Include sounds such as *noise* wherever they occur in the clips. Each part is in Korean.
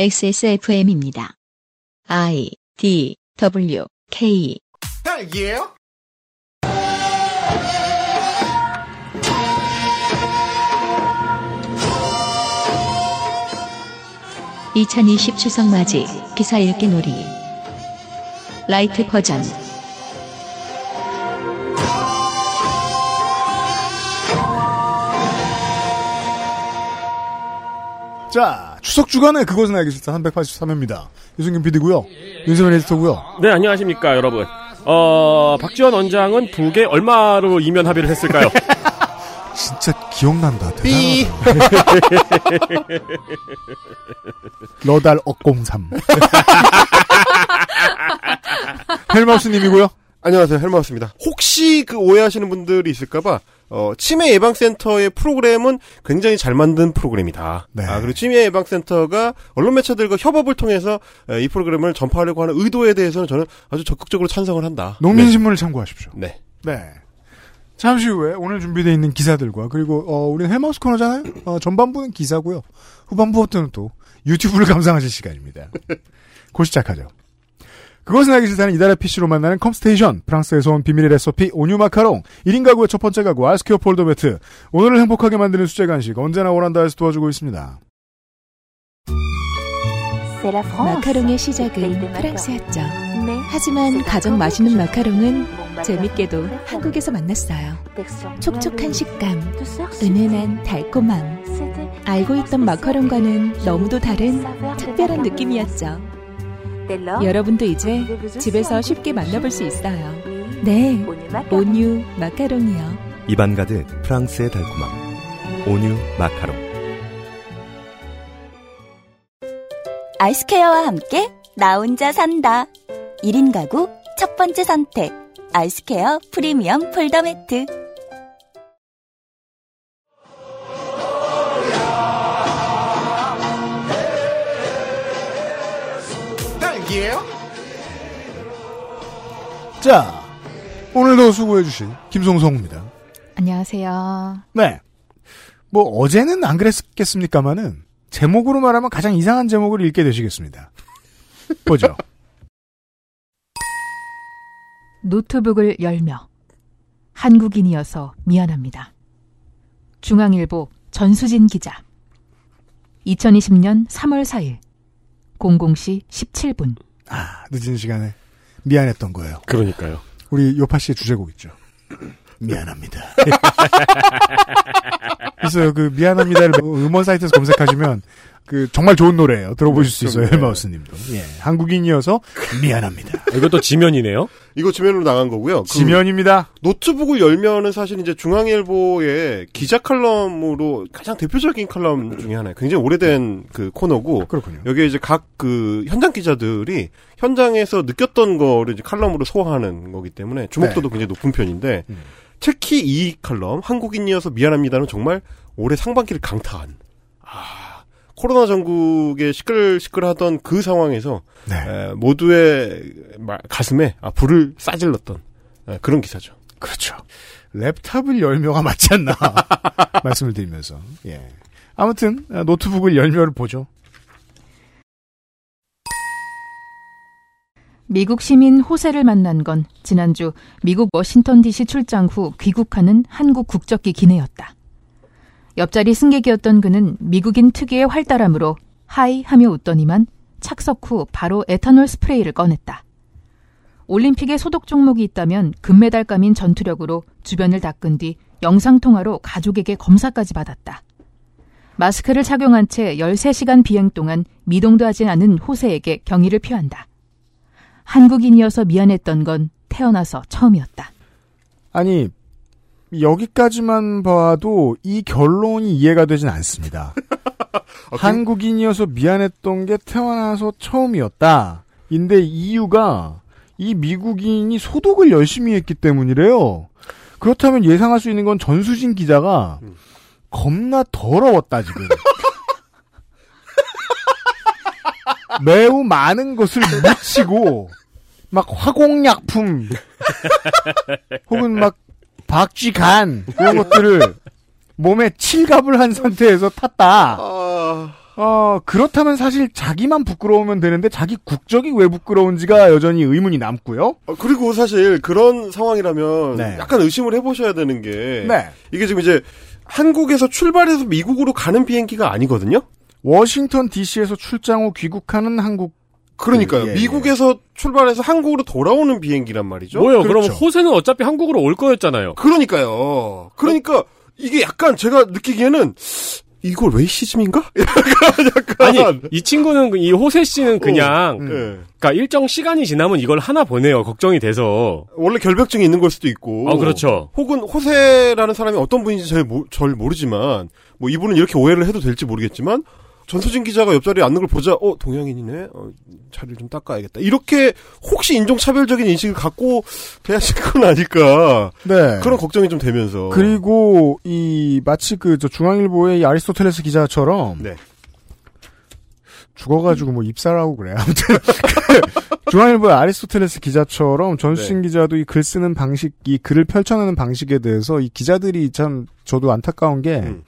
XSFM입니다. I D W K 딸기예요? 2020 추석 맞이 기사 읽기 놀이 라이트 버전 자, 추석 주간에 그것은 알기 싫다 383회입니다. 유승균 PD고요. 윤세민 에디터고요. 네, 안녕하십니까, 여러분. 어, 박지원 원장은 북에 얼마로 이면 합의를 했을까요? *laughs* 진짜 기억난다. 삐. 대단하다. *laughs* 러달 억공삼. *laughs* 헬마우스님이고요. 안녕하세요. 헬마우스입니다. 혹시 그 오해하시는 분들이 있을까봐 어, 치매 예방센터의 프로그램은 굉장히 잘 만든 프로그램이다. 네. 아, 그리고 치매 예방센터가 언론 매체들과 협업을 통해서 에, 이 프로그램을 전파하려고 하는 의도에 대해서는 저는 아주 적극적으로 찬성을 한다. 농민신문을 참고하십시오. 네. 네. 잠시 후에 오늘 준비되어 있는 기사들과 그리고 어, 우리는 헬마우스 코너잖아요. 어, 전반부는 기사고요. 후반부부터는 또 유튜브를 감상하실 시간입니다. *laughs* 곧 시작하죠. 그것은 알기 싫다는 이달의 PC로 만나는 컴스테이션, 프랑스에서 온 비밀의 레시피 오뉴 마카롱, 1인 가구의 첫 번째 가구 아스케어 폴더 매트, 오늘을 행복하게 만드는 수제 간식 언제나 오란다에서 도와주고 있습니다. 마카롱의 시작은 프랑스였죠. 하지만 가장 맛있는 마카롱은 재밌게도 한국에서 만났어요. 촉촉한 식감, 은은한 달콤함. 알고 있던 마카롱과는 너무도 다른 특별한 느낌이었죠. 여러분도 이제 집에서 쉽게 만나볼 수 있어요. 네, 온유 마카롱이요. 입안 가득 프랑스의 달콤함 온유 마카롱 아이스케어와 함께 나 혼자 산다. 1인 가구 첫 번째 선택. 아이스케어 프리미엄 폴더 매트. 딸기예요? 자, 오늘도 수고해주신 김송성입니다. 안녕하세요. 네. 뭐 어제는 안 그랬겠습니까마는 제목으로 말하면 가장 이상한 제목을 읽게 되시겠습니다. 보죠. *laughs* 노트북을 열며 한국인이어서 미안합니다. 중앙일보 전수진 기자 2020년 3월 4일 00시 17분 아, 늦은 시간에 미안했던 거예요. 그러니까요. 우리 요파 씨의 주제곡 있죠. *clears throat* 미안합니다. *laughs* *laughs* 있어요. 그 미안합니다를 음원 사이트에서 검색하시면 그 정말 좋은 노래예요. 들어보실 수 있어요. 그럼요. 헬마우스님도. 예. 한국인이어서 미안합니다. *laughs* 이것도 지면이네요. 이거 지면으로 나간 거고요. 그 지면입니다. 노트북을 열면은 사실 이제 중앙일보의 기자 칼럼으로 가장 대표적인 칼럼 중에 하나예요. 굉장히 오래된 그 코너고 그렇군요. 여기에 이제 각 그 현장 기자들이 현장에서 느꼈던 거를 이제 칼럼으로 소화하는 거기 때문에 주목도도 굉장히 높은 편인데 음. 특히 이 칼럼 한국인이어서 미안합니다는 정말 올해 상반기를 강타한 아 코로나 전국에 시끌시끌하던 그 상황에서 네. 에, 모두의 마- 가슴에 아, 불을 싸질렀던 에, 그런 기사죠. 그렇죠. 랩탑을 열며가 맞지 않나 *laughs* 말씀을 드리면서 예. 아무튼 아, 노트북을 열며를 보죠. 미국 시민 호세를 만난 건 지난주 미국 워싱턴 DC 출장 후 귀국하는 한국 국적기 기내였다. 옆자리 승객이었던 그는 미국인 특유의 활달함으로 hi 하며 웃더니만 착석 후 바로 에탄올 스프레이를 꺼냈다. 올림픽에 소독 종목이 있다면 금메달감인 전투력으로 주변을 닦은 뒤 영상통화로 가족에게 검사까지 받았다. 마스크를 착용한 채 13시간 비행 동안 미동도 하지 않은 호세에게 경의를 표한다. 한국인이어서 미안했던 건 태어나서 처음이었다. 아니 여기까지만 봐도 이 결론이 이해가 되진 않습니다. *laughs* 한국인이어서 미안했던 게 태어나서 처음이었다. 인데 이유가 이 미국인이 소독을 열심히 했기 때문이래요. 그렇다면 예상할 수 있는 건 전수진 기자가 겁나 더러웠다 지금. *laughs* 매우 많은 것을 묻히고 막 화공약품 *laughs* 혹은 막 박쥐간 *laughs* 이런 것들을 몸에 칠갑을 한 상태에서 탔다. 아, 어, 그렇다면 사실 자기만 부끄러우면 되는데 자기 국적이 왜 부끄러운지가 여전히 의문이 남고요. 어, 그리고 사실 그런 상황이라면 네. 약간 의심을 해보셔야 되는 게 네. 이게 지금 이제 한국에서 출발해서 미국으로 가는 비행기가 아니거든요. 워싱턴 DC에서 출장 후 귀국하는 한국 그러니까요. 예, 예. 미국에서 출발해서 한국으로 돌아오는 비행기란 말이죠. 뭐요? 그렇죠. 그럼 호세는 어차피 한국으로 올 거였잖아요. 그러니까요. 그러니까 이게 약간 제가 느끼기에는 이걸 웨이시즘인가? *laughs* 약간 아니 이 친구는 이 호세 씨는 그냥 음. 예. 그러니까 일정 시간이 지나면 이걸 하나 보내요. 걱정이 돼서. 원래 결벽증이 있는 걸 수도 있고. 어 그렇죠. 혹은 호세라는 사람이 어떤 분인지 잘, 모, 잘 모르지만 뭐 이분은 이렇게 오해를 해도 될지 모르겠지만 전수진 기자가 옆자리에 앉는 걸 보자 어 동양인이네 어, 자리를 좀 닦아야겠다 이렇게 혹시 인종차별적인 인식을 갖고 대하신 건 아닐까 네. 그런 걱정이 좀 되면서 그리고 이 마치 그 저 중앙일보의 이 아리스토텔레스 기자처럼 네. 죽어가지고 뭐 입사라고 그래. 아무튼 그 중앙일보의 아리스토텔레스 기자처럼 전수진 네. 기자도 이 글 쓰는 방식, 이 글을 펼쳐내는 방식에 대해서 이 기자들이 참 저도 안타까운 게 음.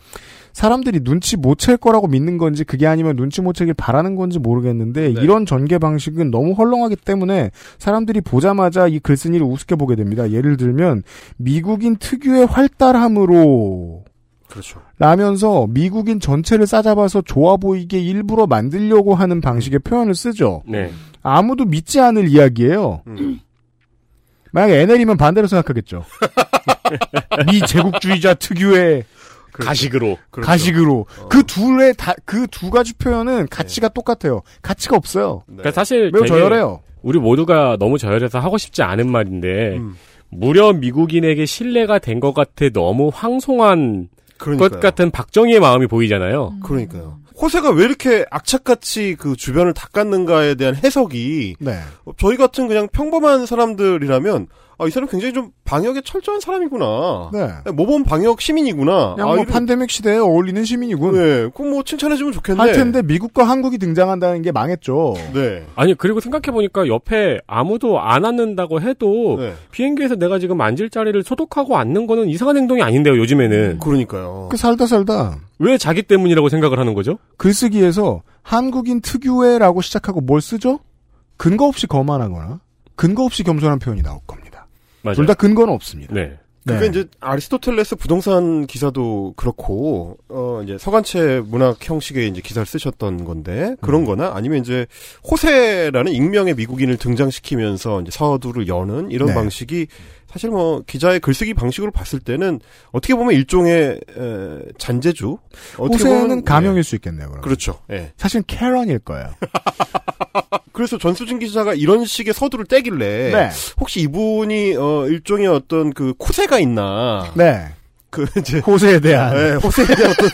사람들이 눈치 못 챌 거라고 믿는 건지 그게 아니면 눈치 못 채길 바라는 건지 모르겠는데 네. 이런 전개 방식은 너무 헐렁하기 때문에 사람들이 보자마자 이 글쓴이를 우습게 보게 됩니다. 예를 들면 미국인 특유의 활달함으로 그렇죠 라면서 미국인 전체를 싸잡아서 좋아 보이게 일부러 만들려고 하는 방식의 표현을 쓰죠. 네. 아무도 믿지 않을 이야기예요. 음. 만약에 NL이면 반대로 생각하겠죠. *laughs* 미 제국주의자 특유의 가식으로. 그렇죠. 가식으로 어. 그 둘의 그두 가지 표현은 가치가 똑같아요. 가치가 없어요. 네. 그러니까 사실 매우 저열해요. 우리 모두가 너무 저열해서 하고 싶지 않은 말인데 음. 무려 미국인에게 신뢰가 된 것 같아 너무 황송한 그러니까요. 것 같은 박정희의 마음이 보이잖아요. 그러니까요 호세가 왜 이렇게 악착같이 그 주변을 닦았는가에 대한 해석이 네. 어, 저희 같은 그냥 평범한 사람들이라면 아, 이 사람 굉장히 좀 방역에 철저한 사람이구나. 네. 모범 방역 시민이구나. 그냥 아, 뭐 이런- 팬데믹 시대에 어울리는 시민이군. 네, 그럼 뭐 칭찬해주면 좋겠네. 할 텐데 미국과 한국이 등장한다는 게 망했죠. 네. 아니 그리고 생각해보니까 옆에 아무도 안 앉는다고 해도 네. 비행기에서 내가 지금 앉을 자리를 소독하고 앉는 거는 이상한 행동이 아닌데요 요즘에는 그러니까요. 그 살다 살다 왜 자기 때문이라고 생각을 하는 거죠? 글쓰기에서 한국인 특유의라고 시작하고 뭘 쓰죠? 근거 없이 거만하거나 근거 없이 겸손한 표현이 나올 겁니다. 둘 다 근거는 없습니다. 네. 그게 이제 아리스토텔레스 부동산 기사도 그렇고 어 이제 서간체 문학 형식의 이제 기사를 쓰셨던 건데 그런 거나 아니면 이제 호세라는 익명의 미국인을 등장시키면서 이제 서두를 여는 이런 네. 방식이 사실 뭐 기자의 글쓰기 방식으로 봤을 때는 어떻게 보면 일종의 에, 잔재주 어떻게 호세는 보면 가명일 수 있겠네요. 예, 그럼. 그렇죠. 예. 사실은 캐런일 거예요. *laughs* 그래서 전수진 기자가 이런 식의 서두를 떼길래 네. 혹시 이분이 어 일종의 어떤 그 쿠세가 있나 네. 그 이제 호세에 대한 네, 호세에 대한 어떤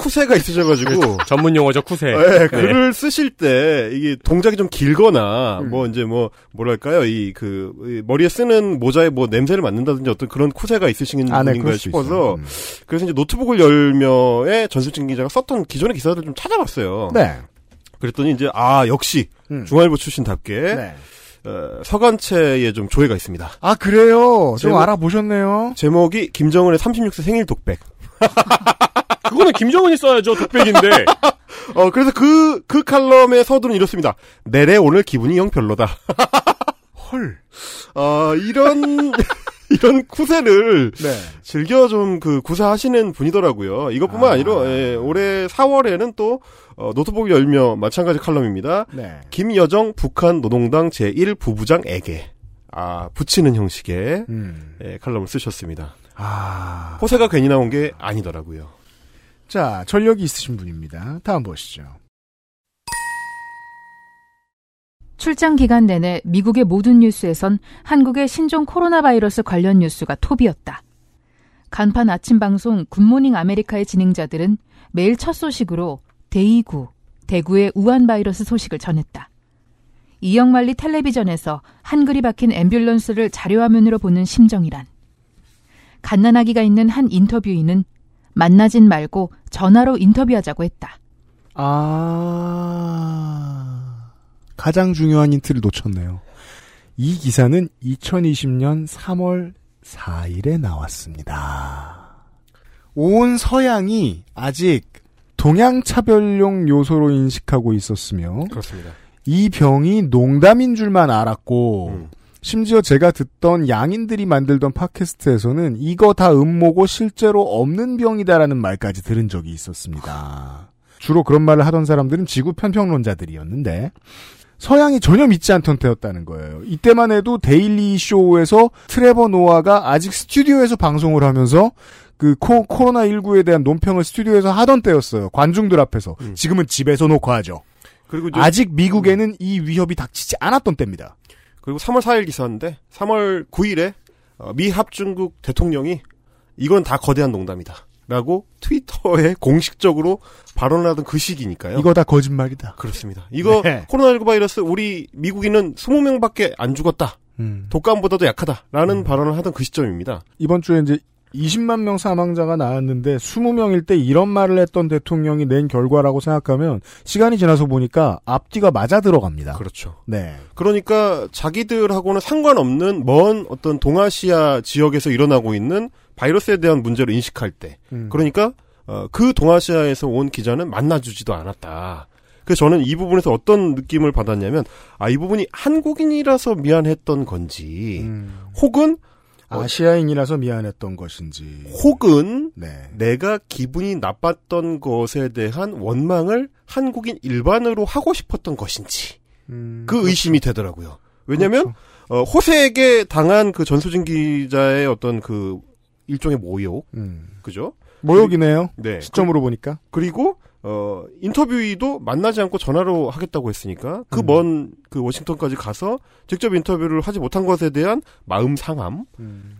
쿠세가 있으셔가지고 전문 용어죠 쿠세. 네, 글을 쓰실 때 이게 동작이 좀 길거나 음. 뭐 이제 뭐 뭐랄까요 이 그 머리에 쓰는 모자에 뭐 냄새를 맡는다든지 어떤 그런 쿠세가 있으신 아, 네, 분인가 싶어서 있어요. 음. 그래서 이제 노트북을 열며에 전수진 기자가 썼던 기존의 기사들을 좀 찾아봤어요. 네. 그랬더니 이제 아 역시 음. 중앙일보 출신답게 네. 어, 서간체에 좀 조회가 있습니다. 아 그래요. 좀 제목- 알아보셨네요. 제목이 김정은의 36세 생일 독백. *laughs* 그거는 김정은이 써야죠 독백인데. *laughs* 어, 그래서 그, 그 칼럼의 서두는 이렇습니다. 내래 오늘 기분이 영 별로다. *laughs* 헐. 어, 이런, *laughs* 이런 쿠세를 네. 즐겨 좀 그 구사하시는 분이더라고요. 이것뿐만 아. 아. 니라 예, 올해 4월에는 또, 어, 노트북 열며 마찬가지 칼럼입니다. 네. 김여정 북한 노동당 제1 부부장에게. 아, 붙이는 형식의 음. 예, 칼럼을 쓰셨습니다. 아. 호세가 괜히 나온 게 아니더라고요. 자, 전력이 있으신 분입니다. 다음 보시죠. 출장 기간 내내 미국의 모든 뉴스에선 한국의 신종 코로나 바이러스 관련 뉴스가 톱이었다. 간판 아침 방송 Good Morning America의 진행자들은 매일 첫 소식으로 대이구, 대구의 우한 바이러스 소식을 전했다. 이역만리 텔레비전에서 한글이 박힌 앰뷸런스를 자료화면으로 보는 심정이란. 갓난아기가 있는 한 interviewee는 만나진 말고 전화로 인터뷰하자고 했다. 아. 가장 중요한 힌트를 놓쳤네요. 이 기사는 2020년 3월 4일에 나왔습니다. 온 서양이 아직 동양 차별용 요소로 인식하고 있었으며 그렇습니다. 이 병이 농담인 줄만 알았고 음. 심지어 제가 듣던 양인들이 만들던 팟캐스트에서는 이거 다 음모고 실제로 없는 병이다라는 말까지 들은 적이 있었습니다. 주로 그런 말을 하던 사람들은 지구 편평론자들이었는데 서양이 전혀 믿지 않던 때였다는 거예요. 이때만 해도 Daily Show에서 트레버 노아가 아직 스튜디오에서 방송을 하면서 그 코, 코로나19에 대한 논평을 스튜디오에서 하던 때였어요. 관중들 앞에서. 음. 지금은 집에서 녹화하죠. 그리고 아직 미국에는 이 위협이 닥치지 않았던 때입니다. 그리고 3월 4일 기사인데 3월 9일에 어, 미 합중국 대통령이 이건 다 거대한 농담이다. 라고 트위터에 *laughs* 공식적으로 발언을 하던 그 시기니까요. 이거 다 거짓말이다. 그렇습니다. 이거 네. 코로나19 바이러스 우리 미국인은 20명밖에 안 죽었다. 음. 독감보다도 약하다라는 발언을 하던 그 시점입니다. 이번 주에 이제 20만 명 사망자가 나왔는데 20명일 때 이런 말을 했던 대통령이 낸 결과라고 생각하면 시간이 지나서 보니까 앞뒤가 맞아 들어갑니다. 그렇죠. 네. 그러니까 자기들하고는 상관없는 먼 어떤 동아시아 지역에서 일어나고 있는 바이러스에 대한 문제를 인식할 때 음. 그러니까 어, 그 동아시아에서 온 기자는 만나주지도 않았다. 그래서 저는 이 부분에서 어떤 느낌을 받았냐면 아 이 부분이 한국인이라서 미안했던 건지 음. 혹은 아시아인이라서 미안했던 것인지. 혹은 네. 내가 기분이 나빴던 것에 대한 원망을 한국인 일반으로 하고 싶었던 것인지 음, 그 의심이 되더라고요. 왜냐하면 그렇죠. 어, 호세에게 당한 그 전수진 기자의 어떤 그 일종의 모욕, 음. 그죠? 모욕이네요. 네. 시점으로 보니까. 그리고 어 인터뷰도 만나지 않고 전화로 하겠다고 했으니까 그 음. 먼그 워싱턴까지 가서 직접 인터뷰를 하지 못한 것에 대한 마음 상함이 음.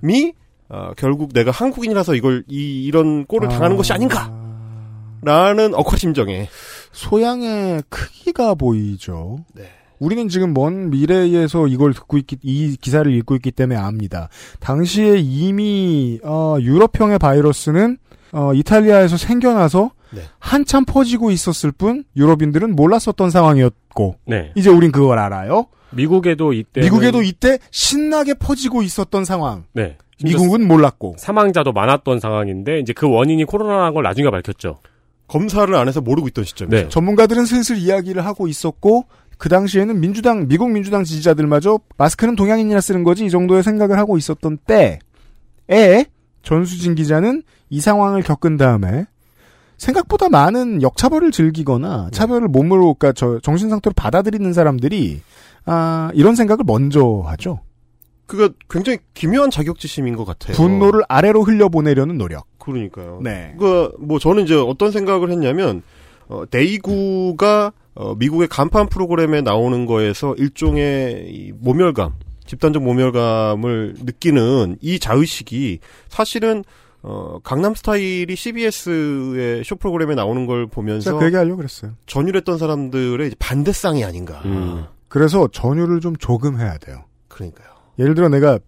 어, 결국 내가 한국인이라서 이걸 이 이런 꼴을 당하는 아. 것이 아닌가라는 억하심정에 소양의 크기가 보이죠. 네. 우리는 지금 먼 미래에서 이걸 듣고 있기, 이 기사를 읽고 있기 때문에 압니다. 당시에 이미, 어, 유럽형의 바이러스는, 어, 이탈리아에서 생겨나서 네. 한참 퍼지고 있었을 뿐, 유럽인들은 몰랐었던 상황이었고, 네. 이제 우린 그걸 알아요. 미국에도 이때 미국에도 이때 신나게 퍼지고 있었던 상황. 네. 미국은 몰랐고. 사망자도 많았던 상황인데 이제 그 원인이 코로나라는 걸 나중에 밝혔죠. 검사를 안 해서 모르고 있던 시점이죠. 네. 전문가들은 슬슬 이야기를 하고 있었고 그 당시에는 민주당 미국 민주당 지지자들마저 마스크는 동양인이라 쓰는 거지 이 정도의 생각을 하고 있었던 때에 전수진 기자는 이 상황을 겪은 다음에 생각보다 많은 역차별을 즐기거나 차별을 몸으로 그러니까 저 정신 상태로 받아들이는 사람들이 아 이런 생각을 먼저 하죠. 그가 굉장히 기묘한 자격지심인 것 같아요. 분노를 아래로 흘려보내려는 노력. 그러니까요. 네. 그, 뭐, 저는 이제 어떤 생각을 했냐면, 어, 데이구가, 어, 미국의 간판 프로그램에 나오는 거에서 일종의 이 모멸감, 집단적 모멸감을 느끼는 이 자의식이 사실은, 어, 강남 스타일이 CBS의 쇼 프로그램에 나오는 걸 보면서 제가 그 얘기 하려고 그랬어요. 전율했던 사람들의 이제 반대쌍이 아닌가. 음. 그래서 전율을 좀 조금 해야 돼요. 그러니까요. 예를 들어 내가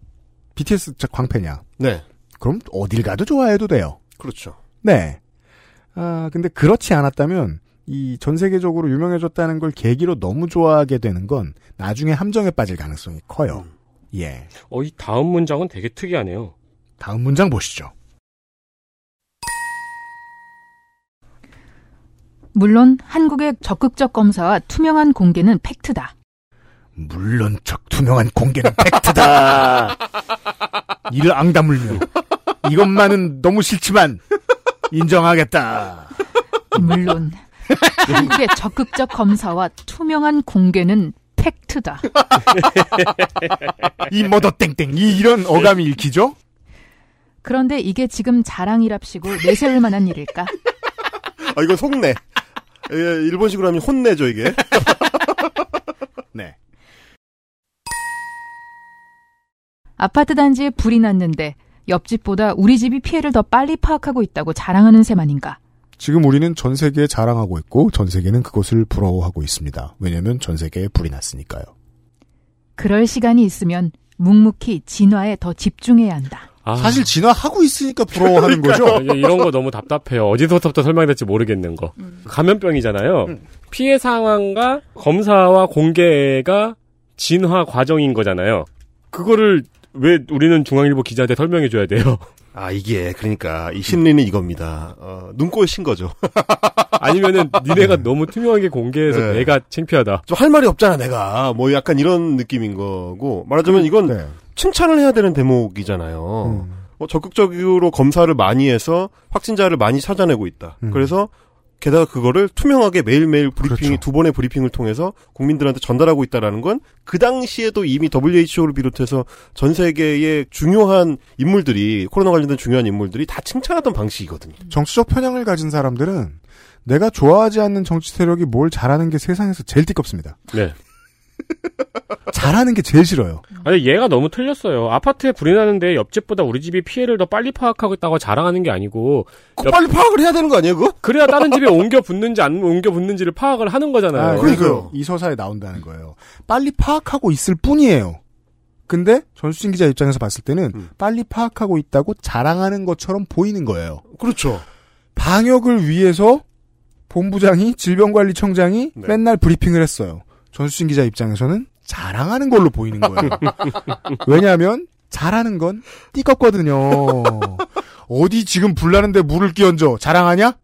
BTS 광팬이야. 네. 그럼 어딜 가도 좋아해도 돼요. 그렇죠. 네. 아, 근데 그렇지 않았다면 이 전 세계적으로 유명해졌다는 걸 계기로 너무 좋아하게 되는 건 나중에 함정에 빠질 가능성이 커요. 음. 예. 어, 이 다음 문장은 되게 특이하네요. 다음 문장 보시죠. 물론 한국의 적극적 검사와 투명한 공개는 팩트다. 물론 적 투명한 공개는 팩트다. *laughs* 이를 앙다물며 이것만은 너무 싫지만 인정하겠다. 물론 한국의 적극적 검사와 투명한 공개는 팩트다. 이 머더 땡땡 이 이런 어감이 읽히죠? 그런데 이게 지금 자랑이랍시고 내세울 만한 일일까? 아, 이건 속내. 예, 일본식으로 하면 혼내죠, 이게. *laughs* 네. 아파트 단지에 불이 났는데 옆집보다 우리 집이 피해를 더 빨리 파악하고 있다고 자랑하는 셈 아닌가? 지금 우리는 전 세계에 자랑하고 있고 전 세계는 그것을 부러워하고 있습니다. 왜냐하면 전 세계에 불이 났으니까요. 그럴 시간이 있으면 묵묵히 진화에 더 집중해야 한다. 아, 사실 진화하고 있으니까 부러워하는 거죠. 이런 거 너무 답답해요. 어디서부터 설명이 될지 모르겠는 거. 감염병이잖아요. 피해 상황과 검사와 공개가 진화 과정인 거잖아요. 그거를 왜 우리는 중앙일보 기자한테 설명해 줘야 돼요? *laughs* 아 이게 그러니까 이 심리는 이겁니다. 어, 눈꼴 신 거죠. *laughs* 아니면은 니네가 너무 투명하게 공개해서 네. 내가 창피하다. 좀 할 말이 없잖아 내가 뭐 약간 이런 느낌인 거고 말하자면 이건 네. 칭찬을 해야 되는 대목이잖아요. 음. 어, 적극적으로 검사를 많이 해서 확진자를 많이 찾아내고 있다. 음. 그래서 게다가 그거를 투명하게 매일매일 브리핑 그렇죠. 두 번의 브리핑을 통해서 국민들한테 전달하고 있다라는 건 그 당시에도 이미 WHO를 비롯해서 전 세계의 중요한 인물들이 코로나 관련된 중요한 인물들이 다 칭찬하던 방식이거든요. 정치적 편향을 가진 사람들은 내가 좋아하지 않는 정치 세력이 뭘 잘하는 게 세상에서 제일 띠껍습니다. 네. 잘하는 게 제일 싫어요. 아니 얘가 너무 틀렸어요. 아파트에 불이 나는데 옆집보다 우리 집이 피해를 더 빨리 파악하고 있다고 자랑하는 게 아니고 그거 빨리 파악을 해야 되는 거 아니에요, 그거? 그래야 다른 집에 옮겨 붙는지 안 옮겨 붙는지를 파악을 하는 거잖아요. 아, 그러니까요. 이 서사에 나온다는 거예요. 빨리 파악하고 있을 뿐이에요. 근데 전수진 기자 입장에서 봤을 때는 음. 빨리 파악하고 있다고 자랑하는 것처럼 보이는 거예요. 그렇죠. 방역을 위해서 본부장이 질병관리청장이 네. 맨날 브리핑을 했어요. 전수진 기자 입장에서는 자랑하는 걸로 보이는 거예요. *laughs* 왜냐하면 잘하는 건 띠껍거든요. 어디 지금 불나는데 물을 끼얹어 자랑하냐?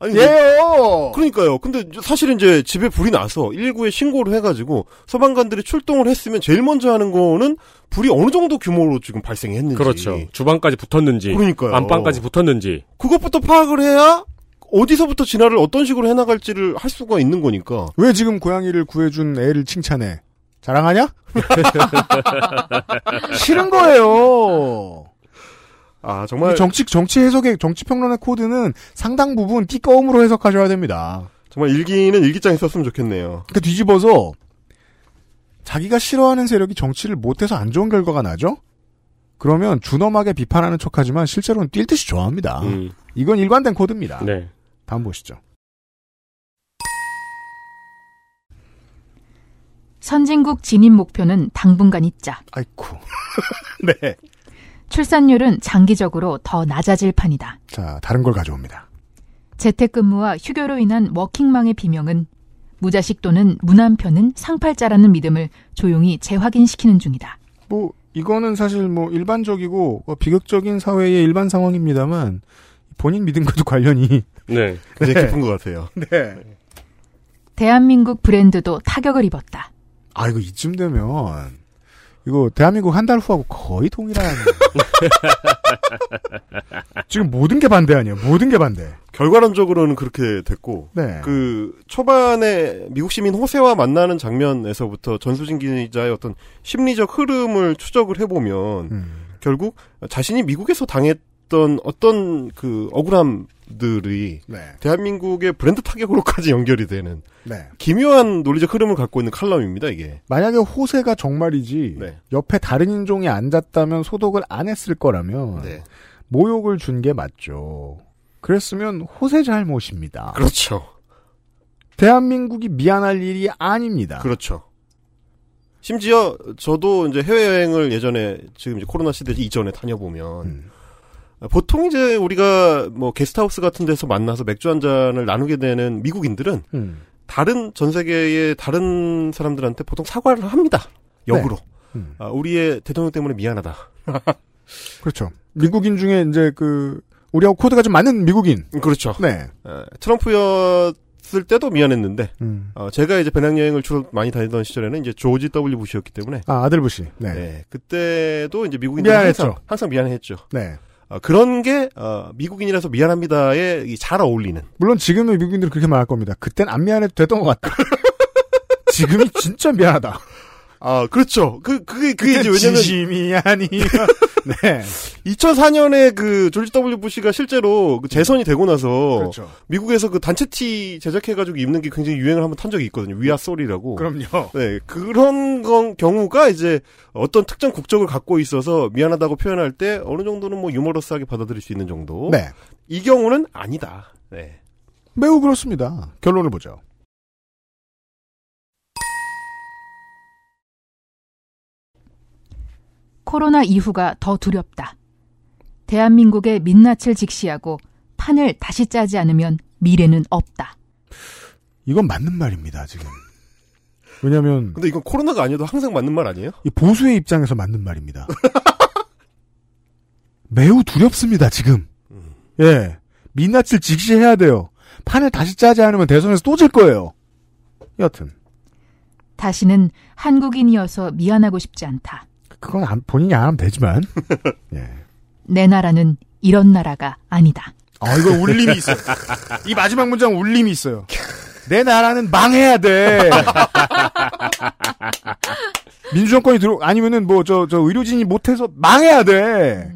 아니, 예요. 그러니까요. 근데 사실은 이제 집에 불이 나서 119에 신고를 해가지고 소방관들이 출동을 했으면 제일 먼저 하는 거는 불이 어느 정도 규모로 지금 발생했는지. 그렇죠. 주방까지 붙었는지, 그러니까요. 안방까지 붙었는지. 그것부터 파악을 해야 어디서부터 진화를 어떤 식으로 해나갈지를 할 수가 있는 거니까. 왜 지금 고양이를 구해준 애를 칭찬해? 자랑하냐? *laughs* 싫은 거예요. 아 정말 정치 정치 해석의 정치 평론의 코드는 상당 부분 띠꺼움으로 해석하셔야 됩니다. 정말 일기는 일기장에 썼으면 좋겠네요. 그 뒤집어서 자기가 싫어하는 세력이 정치를 못해서 안 좋은 결과가 나죠? 그러면 준엄하게 비판하는 척하지만 실제로는 뛸 듯이 좋아합니다. 음, 이건 일관된 코드입니다. 네. 다음 보시죠. 선진국 진입 목표는 당분간 있자. 아이쿠. *laughs* 네. 출산율은 장기적으로 더 낮아질 판이다. 자, 다른 걸 가져옵니다. 재택근무와 휴교로 인한 워킹맘의 비명은 무자식 또는 무남편은 상팔자라는 믿음을 조용히 재확인시키는 중이다. 뭐 이거는 사실 뭐 일반적이고 어, 비극적인 사회의 일반 상황입니다만 본인 믿음과도 관련이 네. 굉장히 네. 깊은 것 같아요. 네. 대한민국 브랜드도 타격을 입었다. 아 이거 이쯤 되면 이거 대한민국 한 달 후하고 거의 동일한 *laughs* 지금 모든 게 반대 아니에요. 모든 게 반대. 결과론적으로는 그렇게 됐고 네. 그 초반에 미국 시민 호세와 만나는 장면에서부터 전수진 기자의 어떤 심리적 흐름을 추적을 해보면 음. 결국 자신이 미국에서 당했던 어떤 그 억울함 들이 네. 대한민국의 브랜드 타격으로까지 연결이 되는 네. 기묘한 논리적 흐름을 갖고 있는 칼럼입니다. 이게. 만약에 호세가 정말이지 네. 옆에 다른 인종이 앉았다면 소독을 안 했을 거라면 네. 모욕을 준 게 맞죠. 그랬으면 호세 잘못입니다. 그렇죠. 대한민국이 미안할 일이 아닙니다. 그렇죠. 심지어 저도 이제 해외여행을 예전에 지금 이제 코로나 시대 이전에 다녀보면 음. 보통 이제 우리가 뭐 게스트하우스 같은 데서 만나서 맥주 한 잔을 나누게 되는 미국인들은 음. 다른 전 세계의 다른 사람들한테 보통 사과를 합니다. 역으로. 음. 아, 우리의 대통령 때문에 미안하다. *laughs* 그렇죠. 미국인 중에 이제 그 우리하고 코드가 좀 맞는 미국인. 음, 그렇죠. 네. 아, 트럼프였을 때도 미안했는데 음. 어, 제가 이제 배낭여행을 주로 많이 다니던 시절에는 이제 조지 W 부시였기 때문에 아 아들 부시. 네. 네, 그때도 이제 미국인들 미안했죠. 항상, 항상 미안했죠. 네. 어, 그런 게 어, 미국인이라서 미안합니다에 이잘 어울리는. 물론 지금의 미국인들은 그렇게 말할 겁니다. 그땐 안 미안해도 됐던 것 같다. *laughs* 지금이 진짜 미안하다. 아 그렇죠. 그 그게 그게 이제 왜냐면 진심이 아니. *laughs* 네. 2004년에 그 조지 W 부시가 실제로 그 재선이 되고 나서 그렇죠. 미국에서 그 단체 티 제작해가지고 입는 게 굉장히 유행을 한번 탄 적이 있거든요. 위아 쏘리라고. 그럼요. 네 그런 건 경우가 이제 어떤 특정 국적을 갖고 있어서 미안하다고 표현할 때 어느 정도는 뭐 유머러스하게 받아들일 수 있는 정도. 네. 이 경우는 아니다. 네. 매우 그렇습니다. 결론을 보죠. 코로나 이후가 더 두렵다. 대한민국의 민낯을 직시하고 판을 다시 짜지 않으면 미래는 없다. 이건 맞는 말입니다, 지금. 왜냐면, 근데 이건 코로나가 아니어도 항상 맞는 말 아니에요? 이 보수의 입장에서 맞는 말입니다. *laughs* 매우 두렵습니다, 지금. 예. 민낯을 직시해야 돼요. 판을 다시 짜지 않으면 대선에서 또 질 거예요. 여튼. 다시는 한국인이어서 미안하고 싶지 않다. 그건 안, 본인이 안 하면 되지만. *laughs* 예. 내 나라는 이런 나라가 아니다. 아, 이거 울림이 있어요. 이 마지막 문장 울림이 있어요. 내 나라는 망해야 돼. 민주정권이 들어, 아니면은 뭐, 저, 저, 의료진이 못해서 망해야 돼.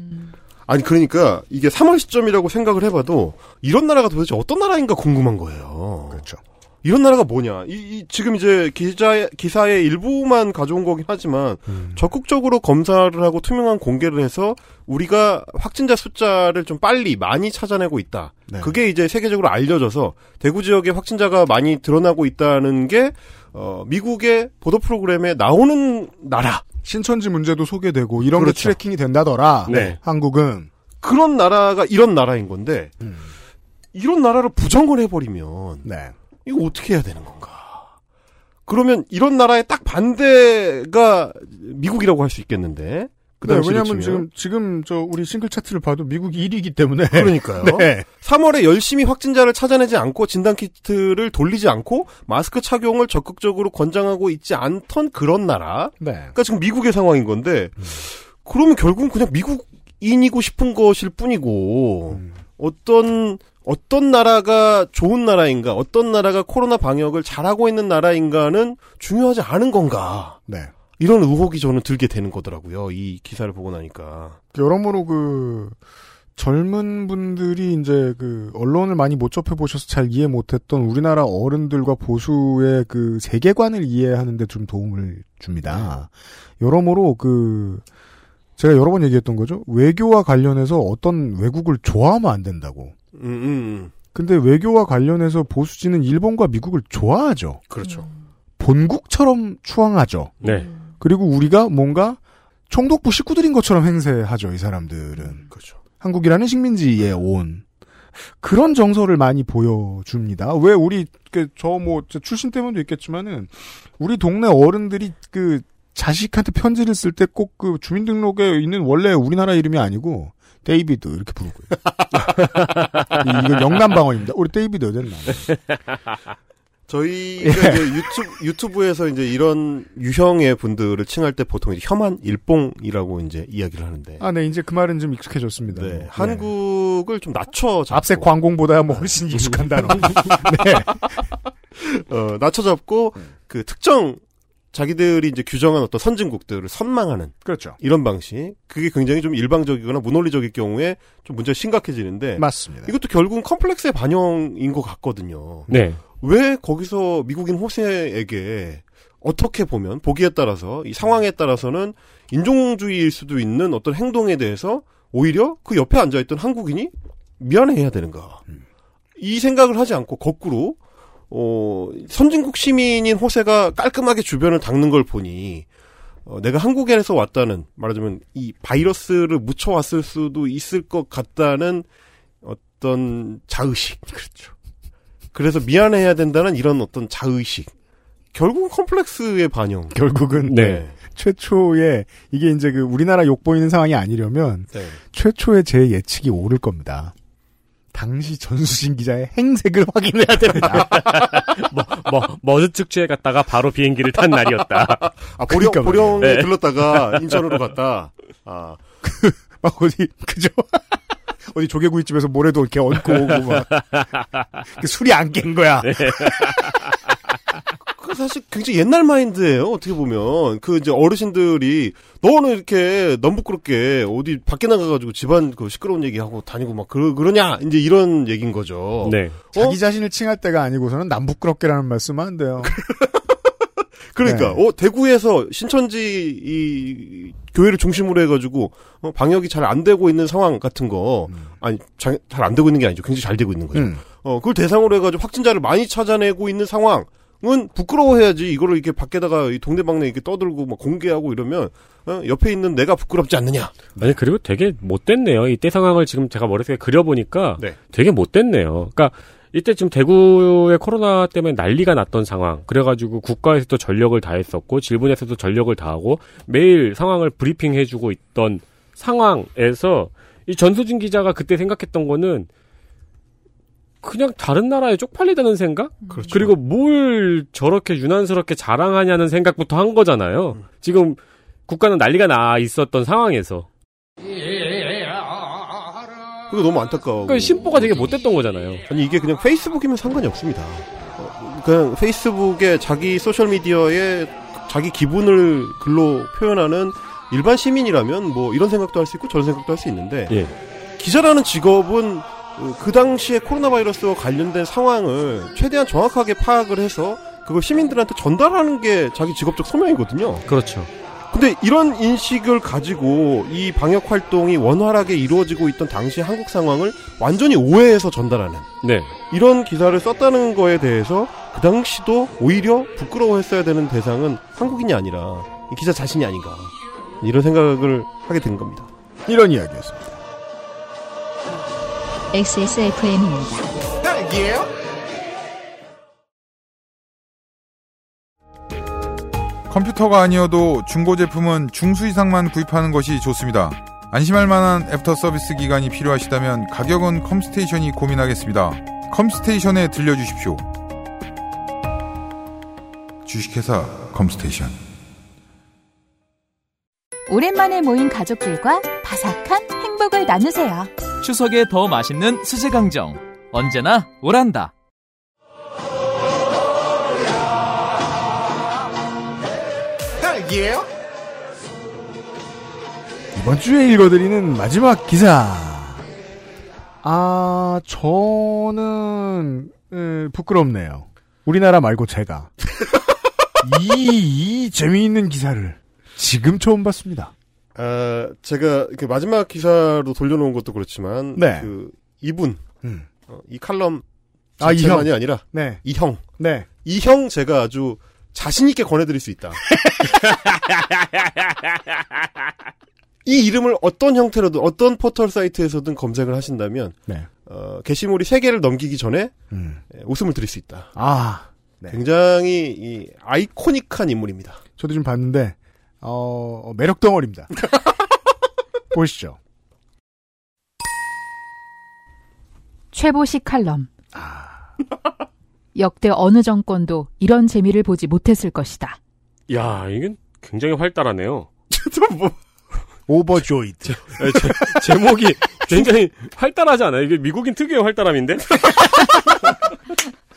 아니 그러니까 이게 3월 시점이라고 생각을 해봐도 이런 나라가 도대체 어떤 나라인가 궁금한 거예요. 그렇죠. 이런 나라가 뭐냐? 이, 이 지금 이제 기자 기사의 일부만 가져온 거긴 하지만 음. 적극적으로 검사를 하고 투명한 공개를 해서 우리가 확진자 숫자를 좀 빨리 많이 찾아내고 있다. 네. 그게 이제 세계적으로 알려져서 대구 지역에 확진자가 많이 드러나고 있다는 게 어, 미국의 보도 프로그램에 나오는 나라. 신천지 문제도 소개되고 이런 그렇죠. 게 트래킹이 된다더라. 네. 한국은 그런 나라가 이런 나라인 건데 음. 이런 나라를 부정을 해버리면 네. 이거 어떻게 해야 되는 건가? 그러면 이런 나라의 딱 반대가 미국이라고 할 수 있겠는데. 그 네, 왜냐하면. 지금 지금 저 우리 싱글 차트를 봐도 미국이 1위이기 때문에 *laughs* 그러니까요. 네. 3월에 열심히 확진자를 찾아내지 않고 진단 키트를 돌리지 않고 마스크 착용을 적극적으로 권장하고 있지 않던 그런 나라. 네. 그러니까 지금 미국의 상황인 건데 그러면 결국은 그냥 미국인이고 싶은 것일 뿐이고 음. 어떤 어떤 나라가 좋은 나라인가, 어떤 나라가 코로나 방역을 잘하고 있는 나라인가는 중요하지 않은 건가. 네. 이런 의혹이 저는 들게 되는 거더라고요. 이 기사를 보고 나니까. 여러모로 그 젊은 분들이 이제 그 언론을 많이 못 접해 보셔서 잘 이해 못했던 우리나라 어른들과 보수의 그 세계관을 이해하는데 좀 도움을 줍니다. 여러모로 그 제가 여러 번 얘기했던 거죠. 외교와 관련해서 어떤 외국을 좋아하면 안 된다고. 음, 음, 음. 근데 외교와 관련해서 보수지는 일본과 미국을 좋아하죠. 그렇죠. 본국처럼 추앙하죠. 네. 그리고 우리가 뭔가 총독부 식구들인 것처럼 행세하죠. 이 사람들은. 그렇죠. 한국이라는 식민지에 온 그런 정서를 많이 보여줍니다. 왜 우리 저뭐 출신 때문도 있겠지만은 우리 동네 어른들이 그 자식한테 편지를 쓸 때 꼭 그 주민등록에 있는 원래 우리나라 이름이 아니고 데이비드 이렇게 부르고요. *laughs* 이거 영남 방언입니다. 우리 데이비드 어딨나? 저희가 이제 유튜브, 유튜브에서 이제 이런 유형의 분들을 칭할 때 보통 이제 혐한 일봉이라고 이제 이야기를 하는데. 아, 네, 이제 그 말은 좀 익숙해졌습니다. 네. 한국을 좀 낮춰 잡고. 앞색 광공보다 뭐 훨씬 익숙한 *laughs* 단어. 네. 어, 낮춰 잡고 그 특정 자기들이 이제 규정한 어떤 선진국들을 선망하는 그렇죠. 이런 방식. 그게 굉장히 좀 일방적이거나 무논리적일 경우에 좀 문제가 심각해지는데 맞습니다. 이것도 결국은 컴플렉스의 반영인 것 같거든요. 네. 왜 거기서 미국인 호세에게 어떻게 보면 보기에 따라서 이 상황에 따라서는 인종주의일 수도 있는 어떤 행동에 대해서 오히려 그 옆에 앉아있던 한국인이 미안해해야 되는가 이 생각을 하지 않고 거꾸로 어 선진국 시민인 호세가 깔끔하게 주변을 닦는 걸 보니 어, 내가 한국에서 왔다는 말하자면 이 바이러스를 묻혀 왔을 수도 있을 것 같다는 어떤 자의식 그렇죠. 그래서 미안해야 된다는 이런 어떤 자의식. 결국은 컴플렉스의 반영. 결국은 네. 최초의 이게 이제 그 우리나라 욕 보이는 상황이 아니려면 네. 최초의 제 예측이 오를 겁니다. 당시 전수진 기자의 행색을 확인해야 됩니다. *laughs* 뭐, 뭐, 머드 축제에 갔다가 바로 비행기를 탄 날이었다. 아, 보령, 그러니까 보령에 네. 들렀다가 인천으로 갔다. 아, *laughs* 막 어디 그죠? *laughs* 어디 조개구이집에서 모래도 이렇게 얹고 오고 막 그 술이 안 깬 거야. 그 사실 굉장히 옛날 마인드예요. 어떻게 보면 그 이제 어르신들이 너는 이렇게 너무 부끄럽게 어디 밖에 나가가지고 집안 그 시끄러운 얘기하고 다니고 막 그러, 그러냐 이제 이런 얘기인 거죠. 네. 자기 자신을 칭할 때가 아니고서는 남 부끄럽게라는 말씀은 안 돼요. *laughs* 그러니까 네. 어 대구에서 신천지 이 교회를 중심으로 해가지고 어, 방역이 잘 안 되고 있는 상황 같은 거 아니 잘 안 되고 있는 게 아니죠. 굉장히 잘 되고 있는 거죠. 음. 어 그걸 대상으로 해가지고 확진자를 많이 찾아내고 있는 상황 은 부끄러워해야지 이거를 이렇게 밖에다가 이 동네방네 이렇게 떠들고 막 공개하고 이러면 어, 옆에 있는 내가 부끄럽지 않느냐. 아니, 그리고 되게 못됐네요. 이 때 상황을 지금 제가 머릿속에 그려보니까 네. 되게 못됐네요. 그러니까 이때 지금 대구의 코로나 때문에 난리가 났던 상황. 그래가지고 국가에서도 전력을 다했었고, 질본에서도 전력을 다하고, 매일 상황을 브리핑해주고 있던 상황에서 이 전수진 기자가 그때 생각했던 거는 그냥 다른 나라에 쪽팔리다는 생각? 그렇죠. 그리고 뭘 저렇게 유난스럽게 자랑하냐는 생각부터 한 거잖아요. 음. 지금 국가는 난리가 나 있었던 상황에서. 그거 너무 안타까워. 그러니까 심보가 되게 못됐던 거잖아요. 아니 이게 그냥 페이스북이면 상관이 없습니다. 어, 그냥 페이스북에 자기 소셜 미디어에 자기 기분을 글로 표현하는 일반 시민이라면 뭐 이런 생각도 할 수 있고 저런 생각도 할 수 있는데 예. 기자라는 직업은 어, 그 당시에 코로나 바이러스와 관련된 상황을 최대한 정확하게 파악을 해서 그걸 시민들한테 전달하는 게 자기 직업적 소명이거든요. 그렇죠. 근데 이런 인식을 가지고 이 방역 활동이 원활하게 이루어지고 있던 당시 한국 상황을 완전히 오해해서 전달하는 네. 이런 기사를 썼다는 거에 대해서 그 당시도 오히려 부끄러워했어야 되는 대상은 한국인이 아니라 이 기자 자신이 아닌가 이런 생각을 하게 된 겁니다. 이런 이야기였습니다. XSFM입니다. 컴퓨터가 아니어도 중고 제품은 중수 이상만 구입하는 것이 좋습니다. 안심할 만한 애프터 서비스 기간이 필요하시다면 가격은 컴스테이션이 고민하겠습니다. 컴스테이션에 들려주십시오. 주식회사 컴스테이션. 오랜만에 모인 가족들과 바삭한 행복을 나누세요. 추석에 더 맛있는 수제강정. 언제나 오란다. 이번 주에 읽어드리는 마지막 기사. 아, 저는, 에, 부끄럽네요. 우리나라 말고 제가. *laughs* 이, 이 재미있는 기사를 지금 처음 봤습니다. 아, 제가 그 마지막 기사로 돌려놓은 것도 그렇지만 네. 그 이분 음. 어, 이 칼럼 아, 이 자체만이 형. 아니라 네. 이 형. 네. 이형 제가 아주 자신 있게 권해드릴 수 있다. *laughs* 이 이름을 어떤 형태로든 어떤 포털 사이트에서든 검색을 하신다면 네. 어, 게시물이 세 개를 넘기기 전에 음. 예, 웃음을 드릴 수 있다. 아, 네. 굉장히 이 아이코닉한 인물입니다. 저도 좀 봤는데, 어, 매력 덩어리입니다. *laughs* 보시죠. 최보식 칼럼. *laughs* 역대 어느 정권도 이런 재미를 보지 못했을 것이다. 야, 이건 굉장히 활달하네요. *laughs* 뭐, overjoyed. 네, 제, 제목이 굉장히 활달하지 않아요? 이게 미국인 특유의 활달함인데?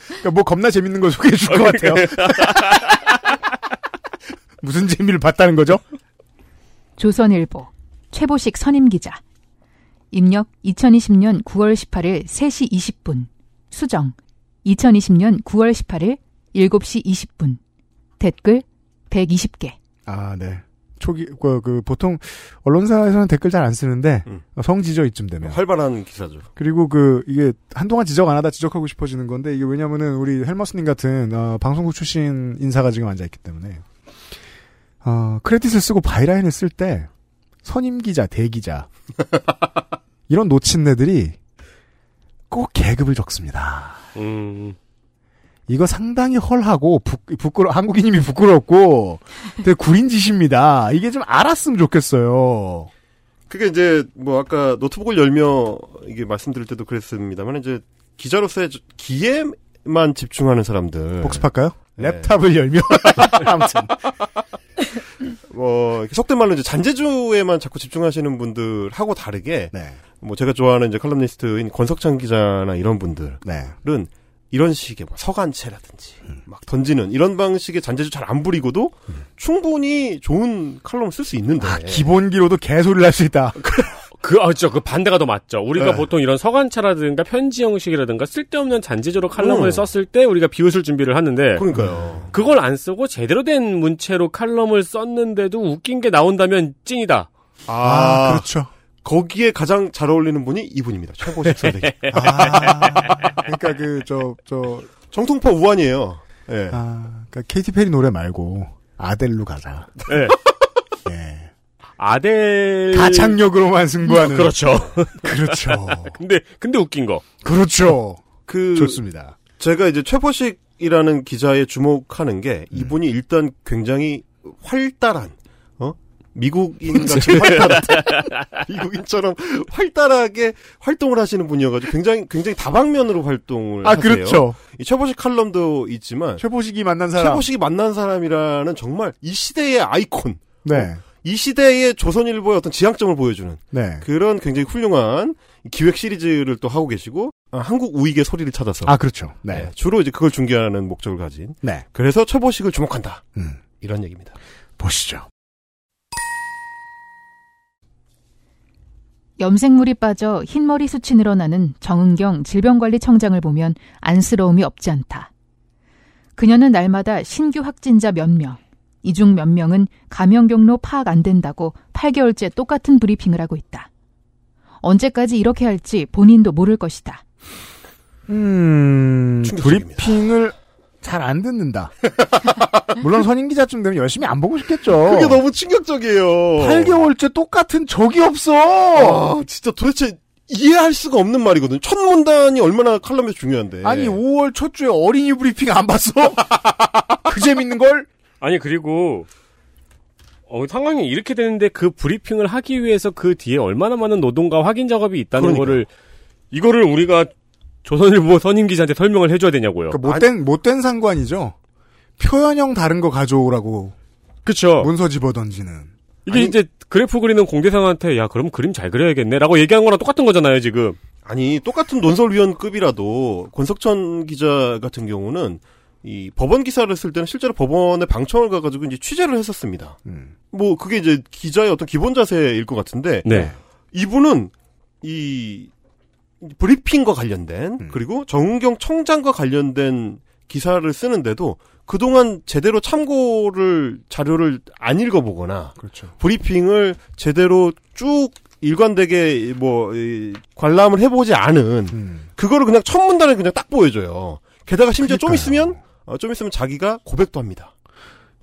그러니까 뭐 겁나 재밌는 걸 소개해 줄 것 같아요. 무슨 재미를 봤다는 거죠? 조선일보 최보식 선임 기자. 입력 2020년 9월 18일 3시 20분. 수정 2020년 9월 18일 7시 20분. 댓글 120개. 아, 네. 초기, 그, 그 보통, 언론사에서는 댓글 잘 안 쓰는데, 음. 성지죠, 이쯤 되면. 활발한 기사죠. 그리고 그, 이게, 한동안 지적 안 하다 지적하고 싶어지는 건데, 이게 왜냐면은, 우리 헬마우스님 같은, 어, 방송국 출신 인사가 지금 앉아 있기 때문에, 어, credit을 쓰고 byline을 쓸 때, 선임 기자, 대기자, *laughs* 이런 노친네들이 꼭 계급을 적습니다. 음, 이거 상당히 헐하고 부, 부끄러 한국인님이 부끄럽고 되게 구린 짓입니다. 이게 좀 알았으면 좋겠어요. 그게 이제 뭐 아까 노트북을 열며 이게 말씀드릴 때도 그랬습니다만 이제 기자로서의 저- 기에만 집중하는 사람들. 복습할까요? 네. 랩탑을 열며 *laughs* 아무튼 뭐 속된 말로 이제 잔재주에만 자꾸 집중하시는 분들하고 다르게 네. 뭐 제가 좋아하는 이제 칼럼니스트인 권석찬 기자나 이런 분들은 네. 이런 식의 뭐 서간체라든지 음. 막 던지는 이런 방식의 잔재주 잘 안 부리고도 충분히 좋은 칼럼을 쓸수 있는데 아, 기본기로도 개소리를 할 수 있다. *laughs* 그, 아, 저, 그 반대가 더 맞죠. 우리가 네. 보통 이런 서간차라든가 편지 형식이라든가 쓸데없는 잔재주로 칼럼을 음. 썼을 때 우리가 비웃을 준비를 하는데 그러니까요. 그걸 안 쓰고 제대로 된 문체로 칼럼을 썼는데도 웃긴 게 나온다면 찐이다. 아, 아, 그렇죠. 거기에 가장 잘 어울리는 분이 이분입니다. 최고식 *laughs* 선생님. 아, 그러니까 그 저 저 정통파 우환이에요. 예. 아, 그러니까 케이티 페리 노래 말고 아델로 가자. 네. 예. 아델 가창력으로만 승부하는. 그렇죠. *laughs* 그렇죠. *laughs* 근데 근데 웃긴 거. 그렇죠. 그 좋습니다. 제가 이제 최보식이라는 기자에 주목하는 게 이분이 일단 굉장히 활달한 어 미국인 *laughs* 같이 활달한 미국인처럼 활달하게 활동을 하시는 분이어가지고 굉장히 굉장히 다방면으로 활동을 아, 하세요. 그렇죠. 이 최보식 칼럼도 있지만 최보식이 만난 사람. 최보식이 만난 사람이라는 정말 이 시대의 아이콘. 네. 이 시대의 조선일보의 어떤 지향점을 보여주는 네. 그런 굉장히 훌륭한 기획 시리즈를 또 하고 계시고 아, 한국 우익의 소리를 찾아서 아, 그렇죠. 네, 네. 주로 이제 그걸 중계하는 목적을 가진 네. 그래서 최보식을 주목한다 음. 이런 얘기입니다. 보시죠. 염색물이 빠져 흰머리 숱이 늘어나는 정은경 질병관리청장을 보면 안쓰러움이 없지 않다. 그녀는 날마다 신규 확진자 몇 명, 이 중 몇 명은 감염 경로 파악 안 된다고 8개월째 똑같은 브리핑을 하고 있다. 언제까지 이렇게 할지 본인도 모를 것이다. 음, 충격적입니다. 브리핑을 잘 안 듣는다. *laughs* 물론 선임 기자쯤 되면 열심히 안 보고 싶겠죠. 그게 너무 충격적이에요. 8개월째 똑같은 적이 없어. 아, 진짜 도대체 이해할 수가 없는 말이거든요. 첫 문단이 얼마나 칼럼에서 중요한데. 아니 5월 첫 주에 어린이 브리핑 안 봤어? *laughs* 그 재밌는 걸? 아니 그리고 어, 상황이 이렇게 되는데 그 브리핑을 하기 위해서 그 뒤에 얼마나 많은 노동과 확인 작업이 있다는 그러니까요. 거를 이거를 우리가 조선일보 선임 기자한테 설명을 해줘야 되냐고요. 그 못된 못된 상관이죠. 표현형 다른 거 가져오라고 그쵸. 문서 집어 던지는. 이게 아니- 이제 그래프 그리는 공대상한테 야 그럼 그림 잘 그려야겠네라고 얘기한 거랑 똑같은 거잖아요 지금. 아니 똑같은 논설위원급이라도 권석천 기자 같은 경우는 이 법원 기사를 쓸 때는 실제로 법원에 방청을 가가지고 이제 취재를 했었습니다. 음. 뭐 그게 이제 기자의 어떤 기본 자세일 것 같은데 네. 이분은 이 브리핑과 관련된 음. 그리고 정은경 청장과 관련된 기사를 쓰는데도 그동안 제대로 참고를 자료를 안 읽어보거나 그렇죠. 브리핑을 제대로 쭉 일관되게 뭐 이, 관람을 해보지 않은 음. 그거를 그냥 첫 문단을 그냥 딱 보여줘요. 게다가 심지어 좀 그러니까요. 있으면 어, 좀 있으면 자기가 고백도 합니다.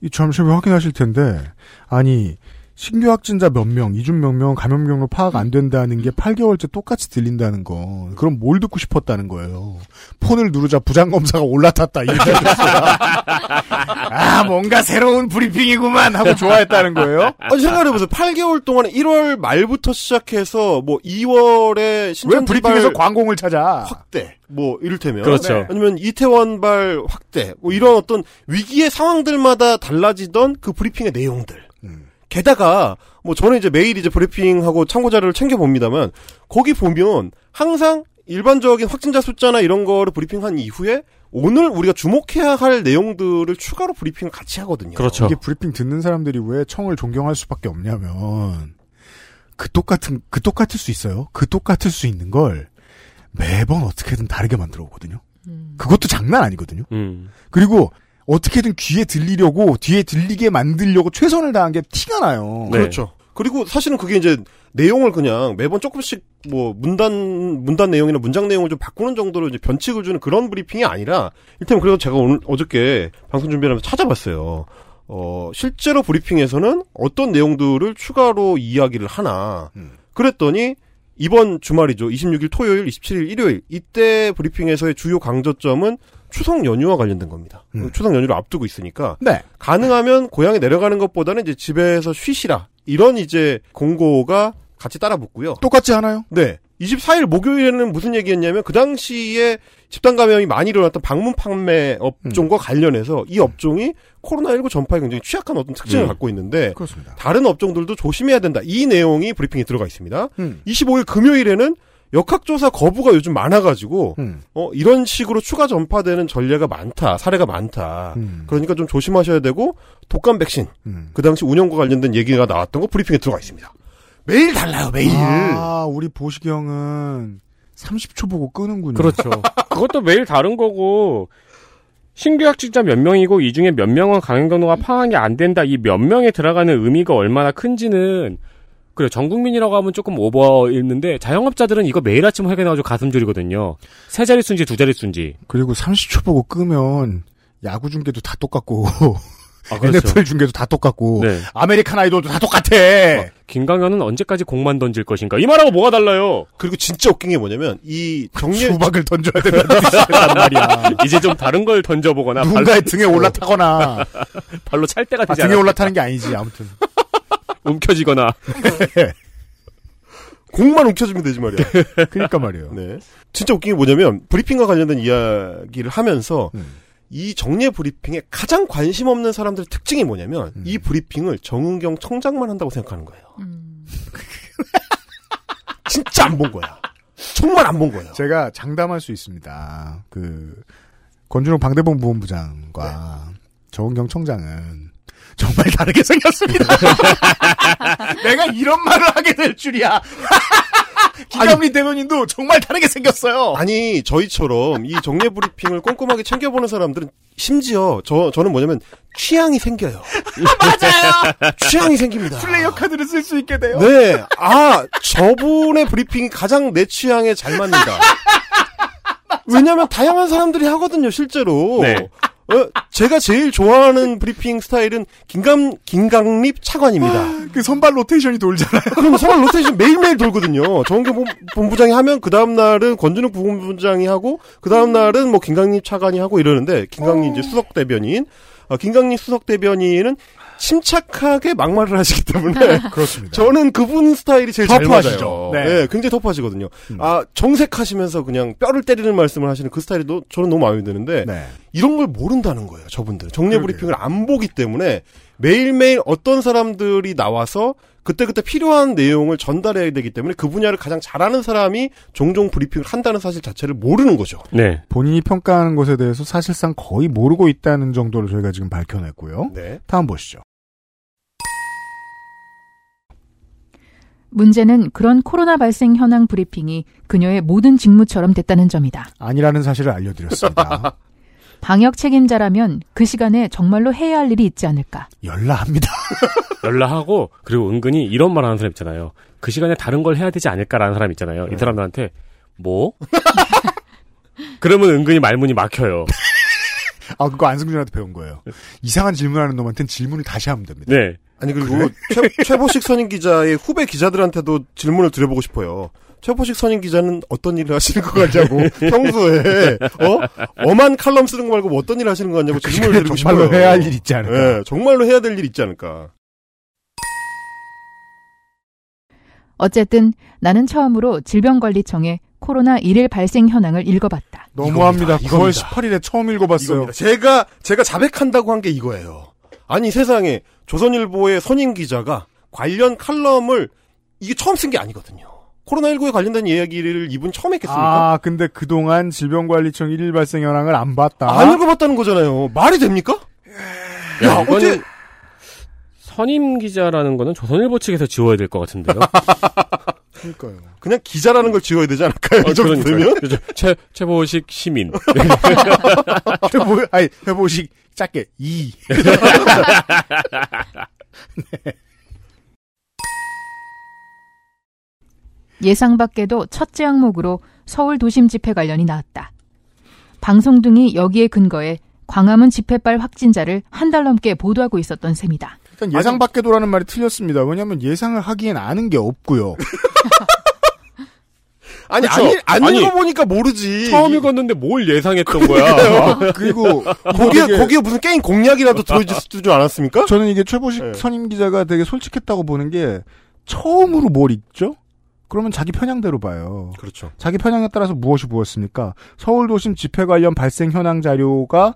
이 잠시 후에 확인하실 텐데 아니 신규 확진자 몇 명, 이중 몇 명 감염 경로 파악 안 된다는 게 8개월째 똑같이 들린다는 건 그럼 뭘 듣고 싶었다는 거예요. 폰을 누르자 부장 검사가 올라탔다 이렇게 *laughs* 아 뭔가 새로운 브리핑이구만 하고 좋아했다는 거예요. 아니 생각해보세요. 8개월 동안에 1월 말부터 시작해서 뭐 2월에 왜 신천지발 브리핑에서 광공을 찾아? 확대 뭐 이를테면 그렇죠. 네. 아니면 이태원발 확대 뭐 이런 어떤 위기의 상황들마다 달라지던 그 브리핑의 내용들 음. 게다가 뭐 저는 이제 매일 이제 브리핑하고 참고 자료를 챙겨 봅니다만 거기 보면 항상 일반적인 확진자 숫자나 이런 거를 브리핑한 이후에 오늘 우리가 주목해야 할 내용들을 추가로 브리핑을 같이 하거든요. 그렇죠. 이게 브리핑 듣는 사람들이 왜 청을 존경할 수밖에 없냐면 그 똑같은 그 똑같을 수 있어요. 그 똑같을 수 있는 걸 매번 어떻게든 다르게 만들어 오거든요. 그것도 장난 아니거든요. 음. 그리고 어떻게든 귀에 들리려고 뒤에 들리게 만들려고 최선을 다한 게 티가 나요. 네. 그렇죠. 그리고 사실은 그게 이제 내용을 그냥 매번 조금씩 뭐 문단 문단 내용이나 문장 내용을 좀 바꾸는 정도로 이제 변칙을 주는 그런 브리핑이 아니라 일단 그래서 제가 오늘 어저께 방송 준비하면서 찾아봤어요. 어 실제로 브리핑에서는 어떤 내용들을 추가로 이야기를 하나 음. 그랬더니 이번 주말이죠. 26일 토요일, 27일 일요일 이때 브리핑에서의 주요 강조점은 추석 연휴와 관련된 겁니다. 음. 추석 연휴를 앞두고 있으니까 네. 가능하면 고향에 내려가는 것보다는 이제 집에서 쉬시라. 이런 이제 공고가 같이 따라 붙고요. 똑같지 않아요? 네. 24일 목요일에는 무슨 얘기였냐면 그 당시에 집단 감염이 많이 일어났던 방문 판매 업종과 관련해서 이 업종이 코로나19 전파에 굉장히 취약한 어떤 특징을 음. 갖고 있는데 그렇습니다. 다른 업종들도 조심해야 된다. 이 내용이 브리핑에 들어가 있습니다. 음. 25일 금요일에는 역학조사 거부가 요즘 많아가지고 음. 어 이런 식으로 추가 전파되는 전례가 많다. 사례가 많다. 음. 그러니까 좀 조심하셔야 되고 독감 백신 음. 그 당시 운영과 관련된 얘기가 나왔던 거 브리핑에 들어가 있습니다. 매일 달라요, 매일. 아, 우리 보식이 형은 30초 보고 끄는군요. 그렇죠. 그것도 매일 다른 거고 신규 확진자 몇 명이고 이 중에 몇 명은 감염 경로가 파악이 안 된다. 이 몇 명에 들어가는 의미가 얼마나 큰지는 그래 전 국민이라고 하면 조금 오버였는데 자영업자들은 이거 매일 아침 확인해가지고 가슴 졸이거든요. 세 자릿수인지 두 자릿수인지. 그리고 30초 보고 끄면 야구 중계도 다 똑같고 아 그렇죠. NFL 중계도 다 똑같고 네. American Idol도 다 똑같아. 김광현은 언제까지 공만 던질 것인가? 이 말하고 뭐가 달라요? 그리고 진짜 웃긴 게 뭐냐면 이 정리해 수박을 던져야 된다는 *laughs* 말이야. *laughs* 이제 좀 다른 걸 던져보거나 누군가의 발로, 등에 올라타거나 *laughs* 발로 찰 때가 아, 되지 등에 않아. 올라타는 게 아니지 아무튼. 움켜쥐거나. *laughs* 공만 움켜주면 되지 말이야. 그러니까 말이에요. 네. 진짜 웃긴 게 뭐냐면 브리핑과 관련된 이야기를 하면서 음. 이 정례 브리핑에 가장 관심 없는 사람들의 특징이 뭐냐면 음. 이 브리핑을 정은경 청장만 한다고 생각하는 거예요. 음. 진짜 안 본 거야. 정말 안 본 거예요. 제가 장담할 수 있습니다. 그 권준호 방대본 부본부장과 정은경 청장은 정말 다르게 생겼습니다. *laughs* 내가 이런 말을 하게 될 줄이야. *laughs* 김경민 대변인도 정말 다르게 생겼어요. 아니 저희처럼 이 정례 브리핑을 꼼꼼하게 챙겨보는 사람들은 심지어 저 저는 뭐냐면 취향이 생겨요. *laughs* 맞아요. 취향이 생깁니다. 플레이어 카드를 쓸 수 있게 돼요. 네, 아 저분의 브리핑이 가장 내 취향에 잘 맞는다. 왜냐하면 다양한 사람들이 하거든요, 실제로. 네. 어, 제가 제일 좋아하는 브리핑 스타일은 김강 김강립 차관입니다. 그 선발 로테이션이 돌잖아요. 그럼 선발 로테이션 매일매일 돌거든요. 정은경 본- 본부장이 하면 그 다음 날은 권준욱 부본부장이 하고 그 다음 날은 뭐 김강립 차관이 하고 이러는데 김강립 이제 수석 대변인, 어, 김강립 수석 대변인은 침착하게 막말을 하시기 때문에 *laughs* 그렇습니다. 저는 그분 스타일이 제일 잘 터프하시죠. 맞아요. 네. 네. 굉장히 터프하시거든요. 아 정색하시면서 그냥 뼈를 때리는 말씀을 하시는 그 스타일이 너- 저는 너무 마음에 드는데 네. 이런 걸 모른다는 거예요. 저분들 정례 그러게요. 브리핑을 안 보기 때문에 매일매일 어떤 사람들이 나와서 그때그때 필요한 내용을 전달해야 되기 때문에 그 분야를 가장 잘하는 사람이 종종 브리핑을 한다는 사실 자체를 모르는 거죠. 네. 본인이 평가하는 것에 대해서 사실상 거의 모르고 있다는 정도를 저희가 지금 밝혀냈고요. 네. 다음 보시죠. 문제는 그런 코로나 발생 현황 브리핑이 그녀의 모든 직무처럼 됐다는 점이다. 아니라는 사실을 알려드렸습니다. *laughs* 방역 책임자라면 그 시간에 정말로 해야 할 일이 있지 않을까. 열나합니다. 연락하고 *laughs* 그리고 은근히 이런 말 하는 사람 있잖아요. 그 시간에 다른 걸 해야 되지 않을까라는 사람 있잖아요. 이 사람들한테 뭐? *laughs* 그러면 은근히 말문이 막혀요. 아, 그거 안승준한테 배운 거예요. 이상한 질문하는 놈한테는 질문을 다시 하면 됩니다. 네. 아니 그리고 최, 최보식 선임 기자의 후배 기자들한테도 질문을 드려보고 싶어요. 최보식 선임 기자는 어떤 일을 하시는 것 같냐고 *laughs* 평소에 어 엄한 칼럼 쓰는 거 말고 뭐 어떤 일을 하시는 것 같냐고 그 질문을 드리고 정말로 싶어요. 해야 할 일 있지 않을까. 네, 정말로 해야 될 일 있지 않을까. 어쨌든 나는 처음으로 질병관리청의 코로나 일일 발생 현황을 읽어봤다. 너무합니다. 이겁니다. 9월 이겁니다. 18일에 처음 읽어봤어요. 이겁니다. 제가 제가 자백한다고 한 게 이거예요. 아니 세상에 조선일보의 선임 기자가 관련 칼럼을 이게 처음 쓴 게 아니거든요. 코로나19에 관련된 이야기를 이분 처음 했겠습니까? 아, 근데 그동안 질병관리청 1일 발생 현황을 안 봤다. 안 읽어봤다는 거잖아요. 말이 됩니까? 야, 야, 어째 선임 기자라는 거는 조선일보 측에서 지워야 될 것 같은데요. *laughs* 그러니까요. 그냥 기자라는 걸 지워야 되지 않을까요? 이 정도 그러니까요. 되면? *laughs* 최, 최보식 시민. 해보, 아니, 해보식 짧게 2. 예상 밖에도 첫째 항목으로 서울 도심 집회 관련이 나왔다. 방송 등이 여기에 근거해 광화문 집회발 확진자를 한 달 넘게 보도하고 있었던 셈이다. 일단 예상 밖에 도라는 말이 틀렸습니다. 왜냐하면 예상을 하기엔 아는 게 없고요. *laughs* 아니? 아니, 안 아니, 읽어보니까 모르지. 처음 읽었는데 뭘 예상했던 거야. *laughs* 그리고 거기에, 이게- 거기에 무슨 게임 공략이라도 들어있을 줄 알았습니까? 저는 이게 최보식 네. 선임 기자가 되게 솔직했다고 보는 게 처음으로 뭘 읽죠? 그러면 자기 편향대로 봐요. 그렇죠. 자기 편향에 따라서 무엇이 무엇입니까? 서울 도심 집회 관련 발생 현황 자료가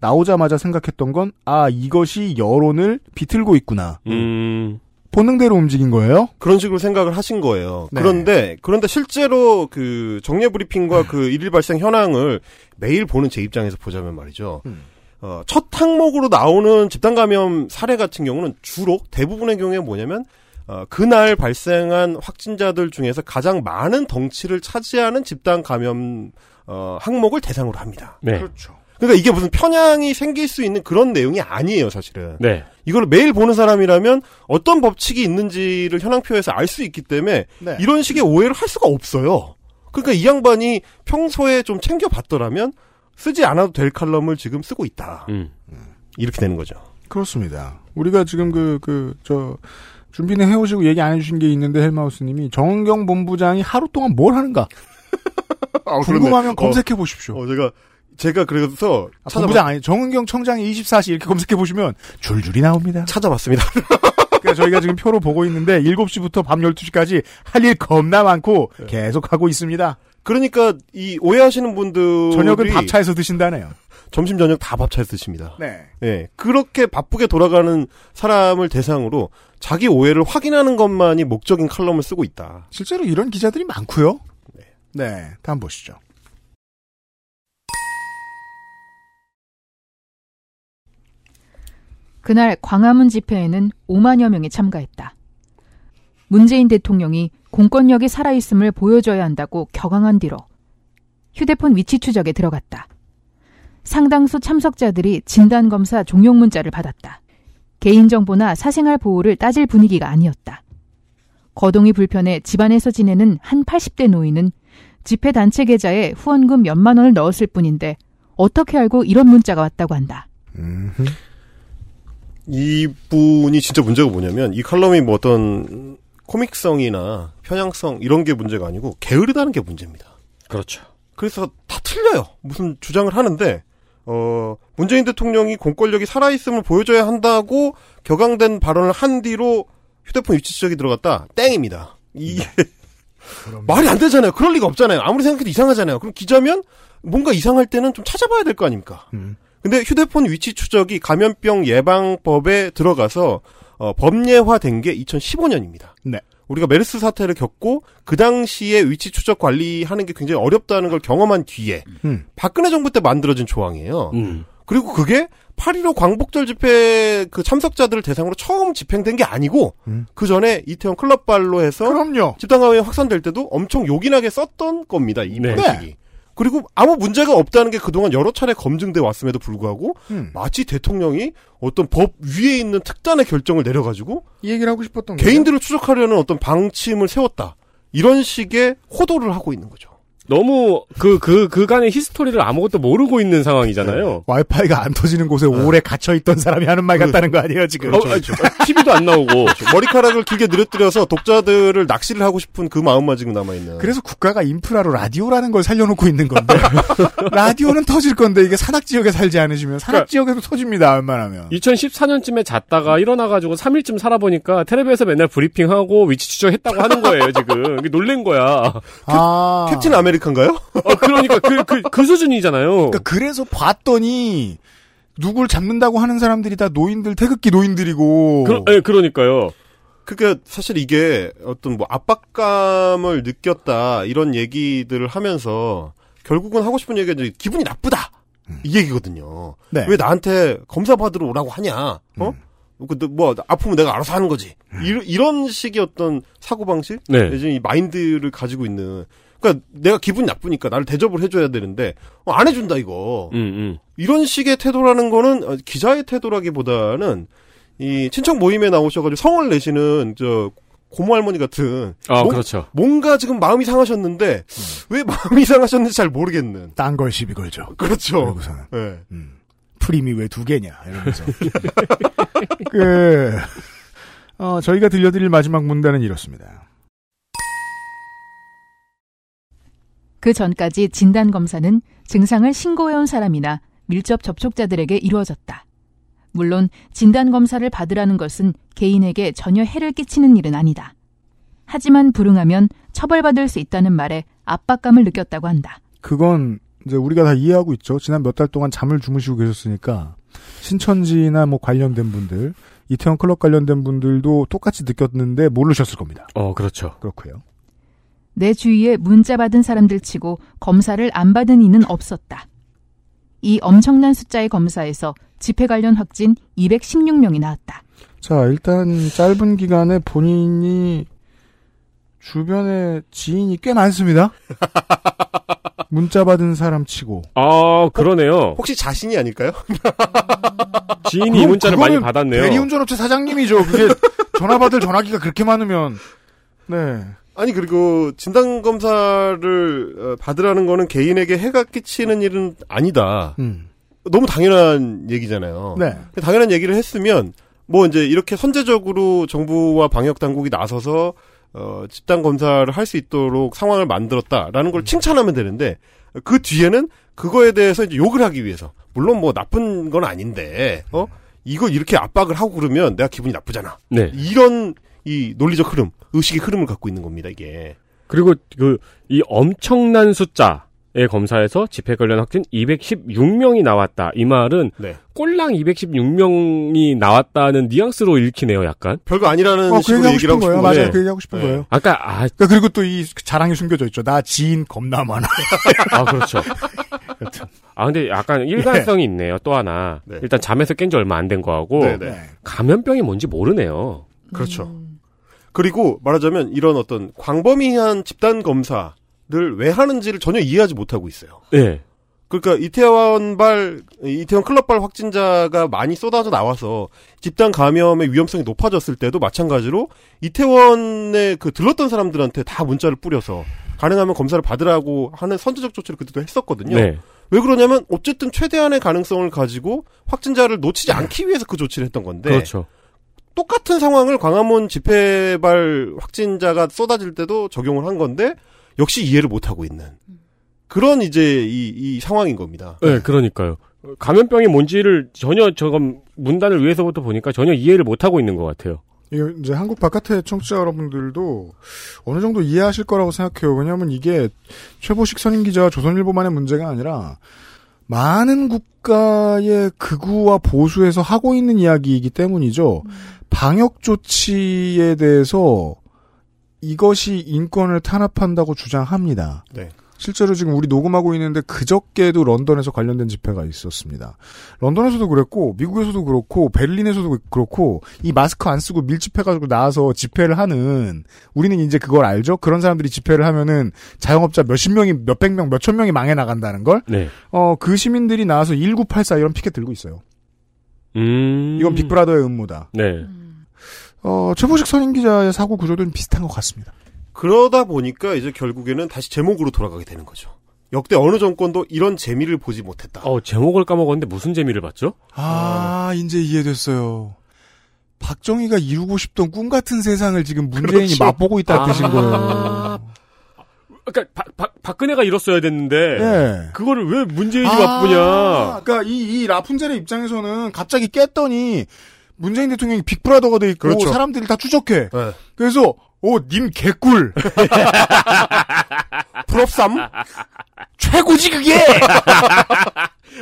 나오자마자 생각했던 건, 아, 이것이 여론을 비틀고 있구나. 음, 본능대로 움직인 거예요? 그런 식으로 생각을 하신 거예요. 네. 그런데 그런데 실제로 그 정례 브리핑과 그 *laughs* 일일 발생 현황을 매일 보는 제 입장에서 보자면 말이죠. 음. 어, 첫 항목으로 나오는 집단 감염 사례 같은 경우는 주로 대부분의 경우에 뭐냐면 어, 그날 발생한 확진자들 중에서 가장 많은 덩치를 차지하는 집단 감염 어, 항목을 대상으로 합니다. 네. 그렇죠. 그러니까 이게 무슨 편향이 생길 수 있는 그런 내용이 아니에요, 사실은. 네. 이걸 매일 보는 사람이라면 어떤 법칙이 있는지를 현황표에서 알 수 있기 때문에 네. 이런 식의 오해를 할 수가 없어요. 그러니까 이 양반이 평소에 좀 챙겨봤더라면 쓰지 않아도 될 칼럼을 지금 쓰고 있다. 음. 이렇게 되는 거죠. 그렇습니다. 우리가 지금 그, 그, 저, 준비는 해오시고 얘기 안 해주신 게 있는데 헬마우스님이 정은경 본부장이 하루 동안 뭘 하는가 *laughs* 궁금하면 검색해 보십시오. 어, 제가 제가 그래서 아, 본부장 아니 정은경 청장이 24시 이렇게 검색해 보시면 줄줄이 나옵니다. 찾아봤습니다. *laughs* 그러니까 저희가 지금 표로 보고 있는데 7시부터 밤 12시까지 할 일 겁나 많고 계속 하고 있습니다. 그러니까 이 오해하시는 분들 저녁은 밥차에서 드신다네요. 점심 저녁 다 밥차에서 드십니다. 네. 예. 그렇게 바쁘게 돌아가는 사람을 대상으로 자기 오해를 확인하는 것만이 목적인 칼럼을 쓰고 있다. 실제로 이런 기자들이 많고요. 네. 다음 보시죠. 그날 광화문 집회에는 5만여 명이 참가했다. 문재인 대통령이 공권력이 살아있음을 보여줘야 한다고 격앙한 뒤로 휴대폰 위치 추적에 들어갔다. 상당수 참석자들이 진단검사 종용 문자를 받았다. 개인정보나 사생활 보호를 따질 분위기가 아니었다. 거동이 불편해 집안에서 지내는 한 80대 노인은 집회 단체 계좌에 후원금 몇만 원을 넣었을 뿐인데 어떻게 알고 이런 문자가 왔다고 한다. 이분이 진짜 문제가 뭐냐면 이 칼럼이 뭐 어떤 코믹성이나 편향성 이런 게 문제가 아니고 게으르다는 게 문제입니다. 그렇죠. 그래서 다 틀려요. 무슨 주장을 하는데 어 문재인 대통령이 공권력이 살아있음을 보여줘야 한다고 격앙된 발언을 한 뒤로 휴대폰 위치 추적이 들어갔다. 땡입니다. 이게 말이 안 되잖아요. 그럴 리가 없잖아요. 아무리 생각해도 이상하잖아요. 그럼 기자면 뭔가 이상할 때는 좀 찾아봐야 될 거 아닙니까? 근데 휴대폰 위치 추적이 감염병 예방법에 들어가서 어, 법례화된 게 2015년입니다. 네. 우리가 메르스 사태를 겪고 그 당시에 위치 추적 관리하는 게 굉장히 어렵다는 걸 경험한 뒤에 음. 박근혜 정부 때 만들어진 조항이에요. 음. 그리고 그게 8.15 광복절 집회 그 참석자들을 대상으로 처음 집행된 게 아니고 음. 그 전에 이태원 클럽발로 해서 그럼요. 집단 감염이 확산될 때도 엄청 요긴하게 썼던 겁니다. 이 네. 방식이. 그리고 아무 문제가 없다는 게 그동안 여러 차례 검증돼 왔음에도 불구하고 음. 마치 대통령이 어떤 법 위에 있는 특단의 결정을 내려가지고 이 얘기를 하고 싶었던 거예요. 개인들을 추적하려는 어떤 방침을 세웠다. 이런 식의 호도를 하고 있는 거죠. 너무 그, 그, 그간의 히스토리를 아무것도 모르고 있는 상황이잖아요. 와이파이가 안 터지는 곳에 오래 갇혀있던 사람이 하는 말 같다는 거 아니에요, 지금? 어, 아, TV도 안 나오고. 머리카락을 길게 늘어뜨려서 독자들을 낚시를 하고 싶은 그 마음만 지금 남아있는. 그래서 국가가 인프라로 라디오라는 걸 살려놓고 있는 건데 *laughs* 라디오는 터질 건데 이게 산악 지역에 살지 않으시면 산악 그러니까 지역에도 터집니다. 웬만하면. 2014년쯤에 잤다가 일어나가지고 3일쯤 살아보니까 텔레비에서 맨날 브리핑하고 위치 추적했다고 하는 거예요, 지금. 이게 놀란 거야. 아. 캡틴 아메리 칸가요? 어, 그러니까 그, 그, 그 수준이잖아요. 그러니까 그래서 봤더니 누굴 잡는다고 하는 사람들이 다 노인들 태극기 노인들이고. 그, 예, 그러니까요. 그러니까 사실 이게 어떤 뭐 압박감을 느꼈다 이런 얘기들을 하면서 결국은 하고 싶은 얘기가 이제 기분이 나쁘다 이 얘기거든요. 네. 왜 나한테 검사 받으러 오라고 하냐? 어? 그, 뭐 아프면 내가 알아서 하는 거지. 이런, 이런 식의 어떤 사고 방식, 네. 내지는 이 마인드를 가지고 있는. 그러니까 내가 기분이 나쁘니까 나를 대접을 해줘야 되는데 어, 안 해준다 이거. 음, 음. 이런 식의 태도라는 거는 어, 기자의 태도라기보다는 이 친척 모임에 나오셔가지고 성을 내시는 저 고모 할머니 같은 아, 뭐- 그렇죠. 뭔가 지금 마음이 상하셨는데 왜 마음이 상하셨는지 잘 모르겠는. 딴 걸 시비 걸죠. 그렇죠. 그러고서는. 예. 음. 프림이 왜 두 개냐 이러면서. *laughs* 그 어, 저희가 들려드릴 마지막 문단은 이렇습니다. 그 전까지 진단 검사는 증상을 신고해온 사람이나 밀접 접촉자들에게 이루어졌다. 물론 진단 검사를 받으라는 것은 개인에게 전혀 해를 끼치는 일은 아니다. 하지만 불응하면 처벌받을 수 있다는 말에 압박감을 느꼈다고 한다. 그건 이제 우리가 다 이해하고 있죠. 지난 몇 달 동안 잠을 주무시고 계셨으니까 신천지나 뭐 관련된 분들, 이태원 클럽 관련된 분들도 똑같이 느꼈는데 모르셨을 겁니다. 어, 그렇죠. 그렇고요. 내 주위에 문자 받은 사람들 치고 검사를 안 받은 이는 없었다. 이 엄청난 숫자의 검사에서 집회 관련 확진 216명이 나왔다. 자, 일단 짧은 기간에 본인이 주변에 지인이 꽤 많습니다. *laughs* 문자 받은 사람 치고. 아, 그러네요. 혹시 자신이 아닐까요? *laughs* 지인이 이 문자를 많이 받았네요. 대리운전업체 사장님이죠. 그게 전화 받을 전화기가 그렇게 많으면. 네. 아니 그리고 진단 검사를 어, 받으라는 거는 개인에게 해가 끼치는 일은 아니다. 음. 너무 당연한 얘기잖아요. 네. 당연한 얘기를 했으면 뭐 이제 이렇게 선제적으로 정부와 방역 당국이 나서서 어, 집단 검사를 할 수 있도록 상황을 만들었다라는 걸 칭찬하면 되는데 그 뒤에는 그거에 대해서 이제 욕을 하기 위해서 물론 뭐 나쁜 건 아닌데 어 이걸 이렇게 압박을 하고 그러면 내가 기분이 나쁘잖아. 네. 이런 이 논리적 흐름, 의식의 흐름을 갖고 있는 겁니다, 이게. 그리고 그 이 엄청난 숫자 의 검사에서 집회 관련 확진 216명이 나왔다. 이 말은 네. 꼴랑 216명이 나왔다는 뉘앙스로 읽히네요, 약간. 별거 아니라는 어, 그 식으로 얘기 하고 얘기를 싶은 하고 거예요. 싶은 맞아요. 건데. 그 얘기 하고 싶은 네. 거예요. 아까 아, 그러니까 그리고 또 이 자랑이 숨겨져 있죠. 나 지인 겁나 많아. 아 그렇죠. 아 근데 약간 일관성이 있네요. 또 하나. 네. 일단 잠에서 깬 지 얼마 안 된 거하고 네, 네. 감염병이 뭔지 모르네요. 그렇죠. 그리고 말하자면 이런 어떤 광범위한 집단 검사를 왜 하는지를 전혀 이해하지 못하고 있어요. 네. 그러니까 이태원발 이태원 클럽발 확진자가 많이 쏟아져 나와서 집단 감염의 위험성이 높아졌을 때도 마찬가지로 이태원에 그 들렀던 사람들한테 다 문자를 뿌려서 가능하면 검사를 받으라고 하는 선제적 조치를 그때도 했었거든요. 네. 왜 그러냐면 어쨌든 최대한의 가능성을 가지고 확진자를 놓치지 않기 위해서 그 조치를 했던 건데 그렇죠. 똑같은 상황을 광화문 집회발 확진자가 쏟아질 때도 적용을 한 건데 역시 이해를 못 하고 있는 그런 이제 이, 이 상황인 겁니다. 네, 그러니까요. 감염병이 뭔지를 전혀 저건 문단을 위해서부터 보니까 전혀 이해를 못 하고 있는 것 같아요. 이제 한국 바깥의 청취자 여러분들도 어느 정도 이해하실 거라고 생각해요. 왜냐하면 이게 최보식 선임 기자 조선일보만의 문제가 아니라 많은 국가의 극우와 보수에서 하고 있는 이야기이기 때문이죠. 방역 조치에 대해서 이것이 인권을 탄압한다고 주장합니다. 네. 실제로 지금 우리 녹음하고 있는데 그저께도 런던에서 관련된 집회가 있었습니다. 런던에서도 그랬고 미국에서도 그렇고 베를린에서도 그렇고 이 마스크 안 쓰고 밀집해 가지고 나와서 집회를 하는 우리는 이제 그걸 알죠. 그런 사람들이 집회를 하면은 자영업자 몇십 명이 몇백 명 몇천 명이 망해 나간다는 걸. 네. 어그 시민들이 나와서 1984 이런 피켓 들고 있어요. 음. 이건 빅브라더의 음모다. 네. 어 최보식 선임 기자의 사고 구조도 비슷한 것 같습니다. 그러다 보니까 이제 결국에는 다시 제목으로 돌아가게 되는 거죠. 역대 어느 정권도 이런 재미를 보지 못했다. 어, 제목을 까먹었는데 무슨 재미를 봤죠? 아, 이제 이해됐어요. 박정희가 이루고 싶던 꿈 같은 세상을 지금 문재인이 그렇죠. 맛보고 있다 아. 뜻인 거예요. 그러니까 박, 박, 박근혜가 이뤘어야 됐는데 예. 그거를 왜 문재인이 아, 맛보냐? 그러니까 이, 이 라푼젤의 입장에서는 갑자기 깼더니 문재인 대통령이 빅브라더가 돼 있고 그렇죠. 사람들이 다 추적해. 네. 그래서 오, 님 개꿀. *laughs* 부럽삼? 최고지 그게. *laughs*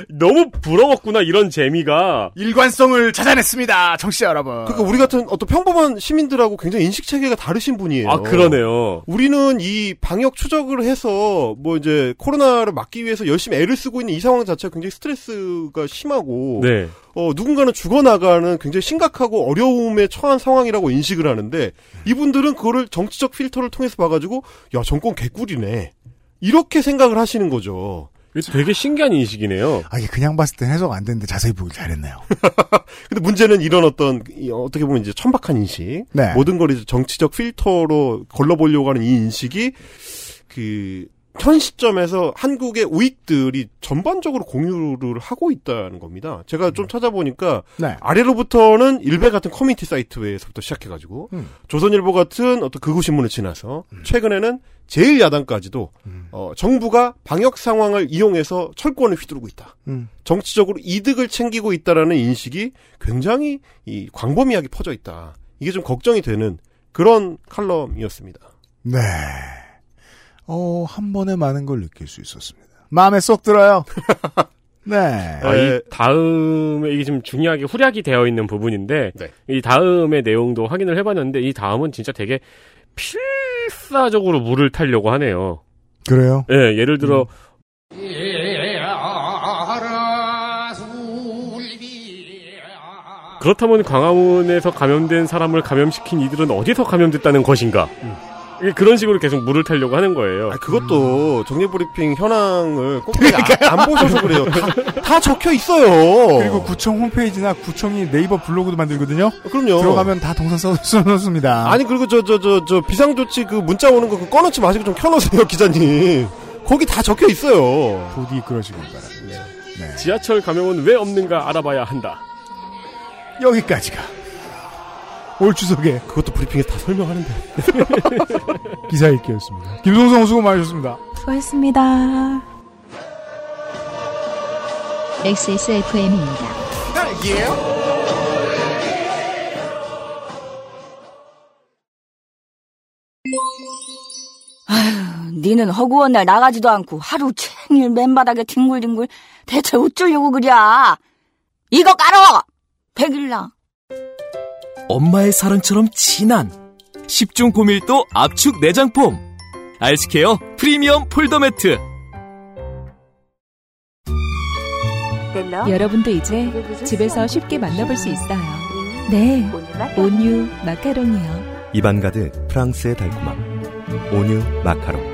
너무 부러웠구나 이런 재미가. 일관성을 찾아냈습니다. 청취자 여러분. 그러니까 우리 같은 어떤 평범한 시민들하고 굉장히 인식 체계가 다르신 분이에요. 아 그러네요. 우리는 이 방역 추적을 해서 뭐 이제 코로나를 막기 위해서 열심히 애를 쓰고 있는 이 상황 자체가 굉장히 스트레스가 심하고 네. 어 누군가는 죽어나가는 굉장히 심각하고 어려움에 처한 상황이라고 인식을 하는데 이분들은 그거를 정치적 필터를 통해서 봐가지고 야 정권 개꿀이네 이렇게 생각을 하시는 거죠. 이게 되게 신기한 인식이네요. 아, 이게 그냥 봤을 땐 해석 안 되는데 자세히 보길 잘했네요. *laughs* 근데 문제는 이런 어떤 이 어떻게 보면 이제 천박한 인식, 네. 모든 걸 이제 정치적 필터로 걸러보려고 하는 이 인식이 그 현 시점에서 한국의 우익들이 전반적으로 공유를 하고 있다는 겁니다. 제가 좀 찾아보니까 네. 아래로부터는 일베 같은 커뮤니티 사이트에서부터 시작해가지고 음. 조선일보 같은 어떤 극우 신문을 지나서 최근에는 제일 야당까지도 음. 어, 정부가 방역 상황을 이용해서 철권을 휘두르고 있다. 음. 정치적으로 이득을 챙기고 있다라는 인식이 굉장히 이 광범위하게 퍼져 있다. 이게 좀 걱정이 되는 그런 칼럼이었습니다. 네. 어, 한 번에 많은 걸 느낄 수 있었습니다. 마음에 쏙 들어요. *laughs* 네. 아, 에. 이 다음에 이게 좀 중요하게 후략이 되어 있는 부분인데 네. 이 다음의 내용도 확인을 해봤는데 이 다음은 진짜 되게 필사적으로 물을 타려고 하네요. 그래요? 예, 예를 들어 그렇다면 광화문에서 감염된 사람을 감염시킨 이들은 어디서 감염됐다는 것인가? 이게 그런 식으로 계속 물을 타려고 하는 거예요. 아, 그것도 정례 브리핑 현황을 꼼꼼히 아- 안 보셔서 그래요. 다, 다 적혀 있어요. 그리고 구청 홈페이지나 구청이 네이버 블로그도 만들거든요. 그럼요. 들어가면 다 동선 써, 써놓습니다. 아니 그리고 저 저 저 저 비상조치 그 문자 오는 거 꺼놓지 마시고 좀 켜놓으세요 기자님. 거기 다 적혀 있어요. 부디 그러시길 바랍니다. 네. 지하철 감염은 왜 없는가 알아봐야 한다. 여기까지가 올 추석에. 그것도 브리핑에서 다 설명하는데. *laughs* 기사 읽기였습니다. 김동성 수고 많으셨습니다. 수고했습니다. XSFM입니다. 딸기예요? 아휴, 니는 허구원 날 나가지도 않고 하루 챙일 맨바닥에 뒹굴뒹굴 대체 어쩌려고 그랴? 이거 깔아 백일랑 엄마의 사랑처럼 진한 10중 고밀도 압축 내장폼 알스케어 프리미엄 폴더 매트 여러분도 이제 집에서 쉽게 만나볼 수 있어요. 네, 온유 마카롱이요. 입안 가득 프랑스의 달콤함. 온유 마카롱.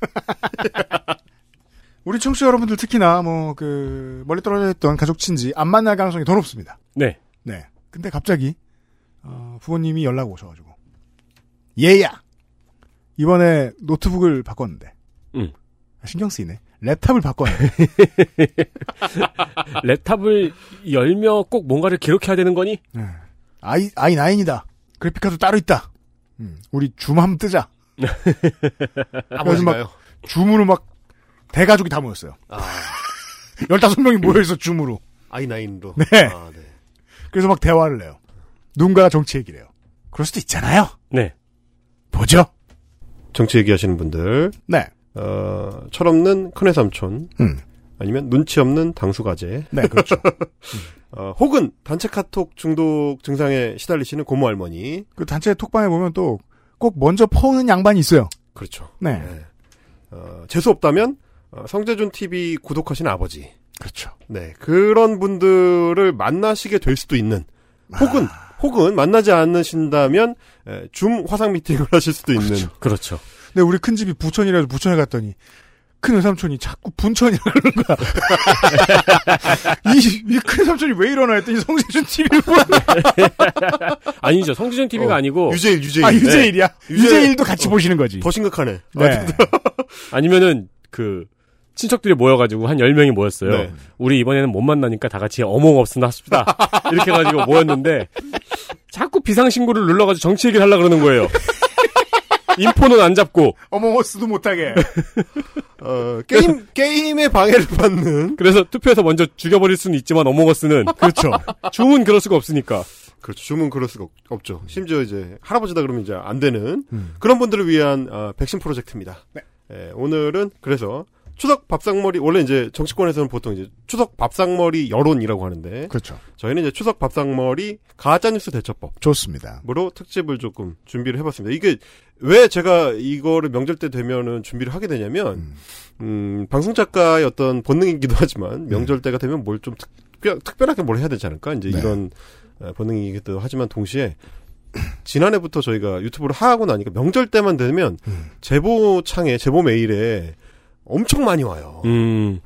*laughs* 우리 청취자 여러분들 특히나 뭐 그 멀리 떨어져 있던 가족 친지 안 만날 가능성이 더 높습니다. 네. 네. 근데 갑자기 어, 부모님이 연락 오셔가지고 얘야 이번에 노트북을 바꿨는데 음. 아, 신경 쓰이네. 랩탑을 바꿨는데 *laughs* 랩탑을 열며 꼭 뭔가를 기록해야 되는 거니? 네. i i9이다. 그래픽카드 따로 있다. 음, 우리 줌 한번 뜨자. 그래서 막 줌으로 막 대가족이 다 모였어요. 아. *laughs* 15명이 모여있어 줌으로. i9로 네. 아, 네. 그래서 막 대화를 해요. 누군가가 정치 얘기를 해요. 그럴 수도 있잖아요. 네. 보죠. 정치 얘기하시는 분들 네. 어, 철없는 큰애 삼촌 음. 아니면 눈치 없는 당수가제 네, 그렇죠. *laughs* 어, 혹은 단체 카톡 중독 증상에 시달리시는 고모 할머니 그 단체 톡방에 보면 또 꼭 먼저 퍼오는 양반이 있어요. 그렇죠. 네. 어, 재수 없다면 어, 성재준 TV 구독하신 아버지. 그렇죠. 네 그런 분들을 만나시게 될 수도 있는 혹은 혹은 만나지 않으신다면 에, 줌 화상 미팅을 *laughs* 하실 수도 있는 그렇죠. 근데 우리 큰 집이 부천이라서 부천에 갔더니 큰 외삼촌이 자꾸 분천이라 그러는 거야. *laughs* 이, 이큰 삼촌이 왜 이러나 했더니 성세준 TV를 보는 아니죠. 성지전 TV가 어, 아니고 유재일 유재일 아, 유재일이야? 네. 유재- 유재일도 같이 보시는 거지. 더 심각하네. 네. *laughs* 아니면은 그 친척들이 모여가지고 한 10명이 모였어요. 네. 우리 이번에는 못 만나니까 다 같이 어몽업스나 합시다. 이렇게 해가지고 모였는데 자꾸 비상신고를 눌러가지고 정치 얘기를 하려고 그러는 거예요. 인포는 안 잡고 *laughs* 어몽어스도 못하게. *laughs* 어, 게임 게임의 방해를 받는 그래서 투표해서 먼저 죽여버릴 수는 있지만 어몽어스는 *laughs* 그렇죠. 줌은 그럴 수가 없으니까. 그렇죠. 줌은 그럴 수가 없- 없죠. 심지어 이제 할아버지다 그러면 이제 안 되는 음. 그런 분들을 위한 어, 백신 프로젝트입니다. 네. 예, 오늘은 그래서 추석 밥상머리 원래 이제 정치권에서는 보통 이제 추석 밥상머리 여론이라고 하는데 그렇죠. 저희는 이제 추석 밥상머리 가짜뉴스 대처법 좋습니다. 으로 특집을 조금 준비를 해봤습니다. 이게 왜 제가 이거를 명절 때 되면은 준비를 하게 되냐면 음, 방송 작가의 어떤 본능이기도 하지만 명절 때가 되면 뭘 좀 특별, 특별하게 뭘 해야 되지 않을까 이제 네. 이런 어, 본능이기도 하지만 동시에 지난해부터 저희가 유튜브를 하고 나니까 명절 때만 되면 음. 제보 창에 제보 메일에 엄청 많이 와요. 음.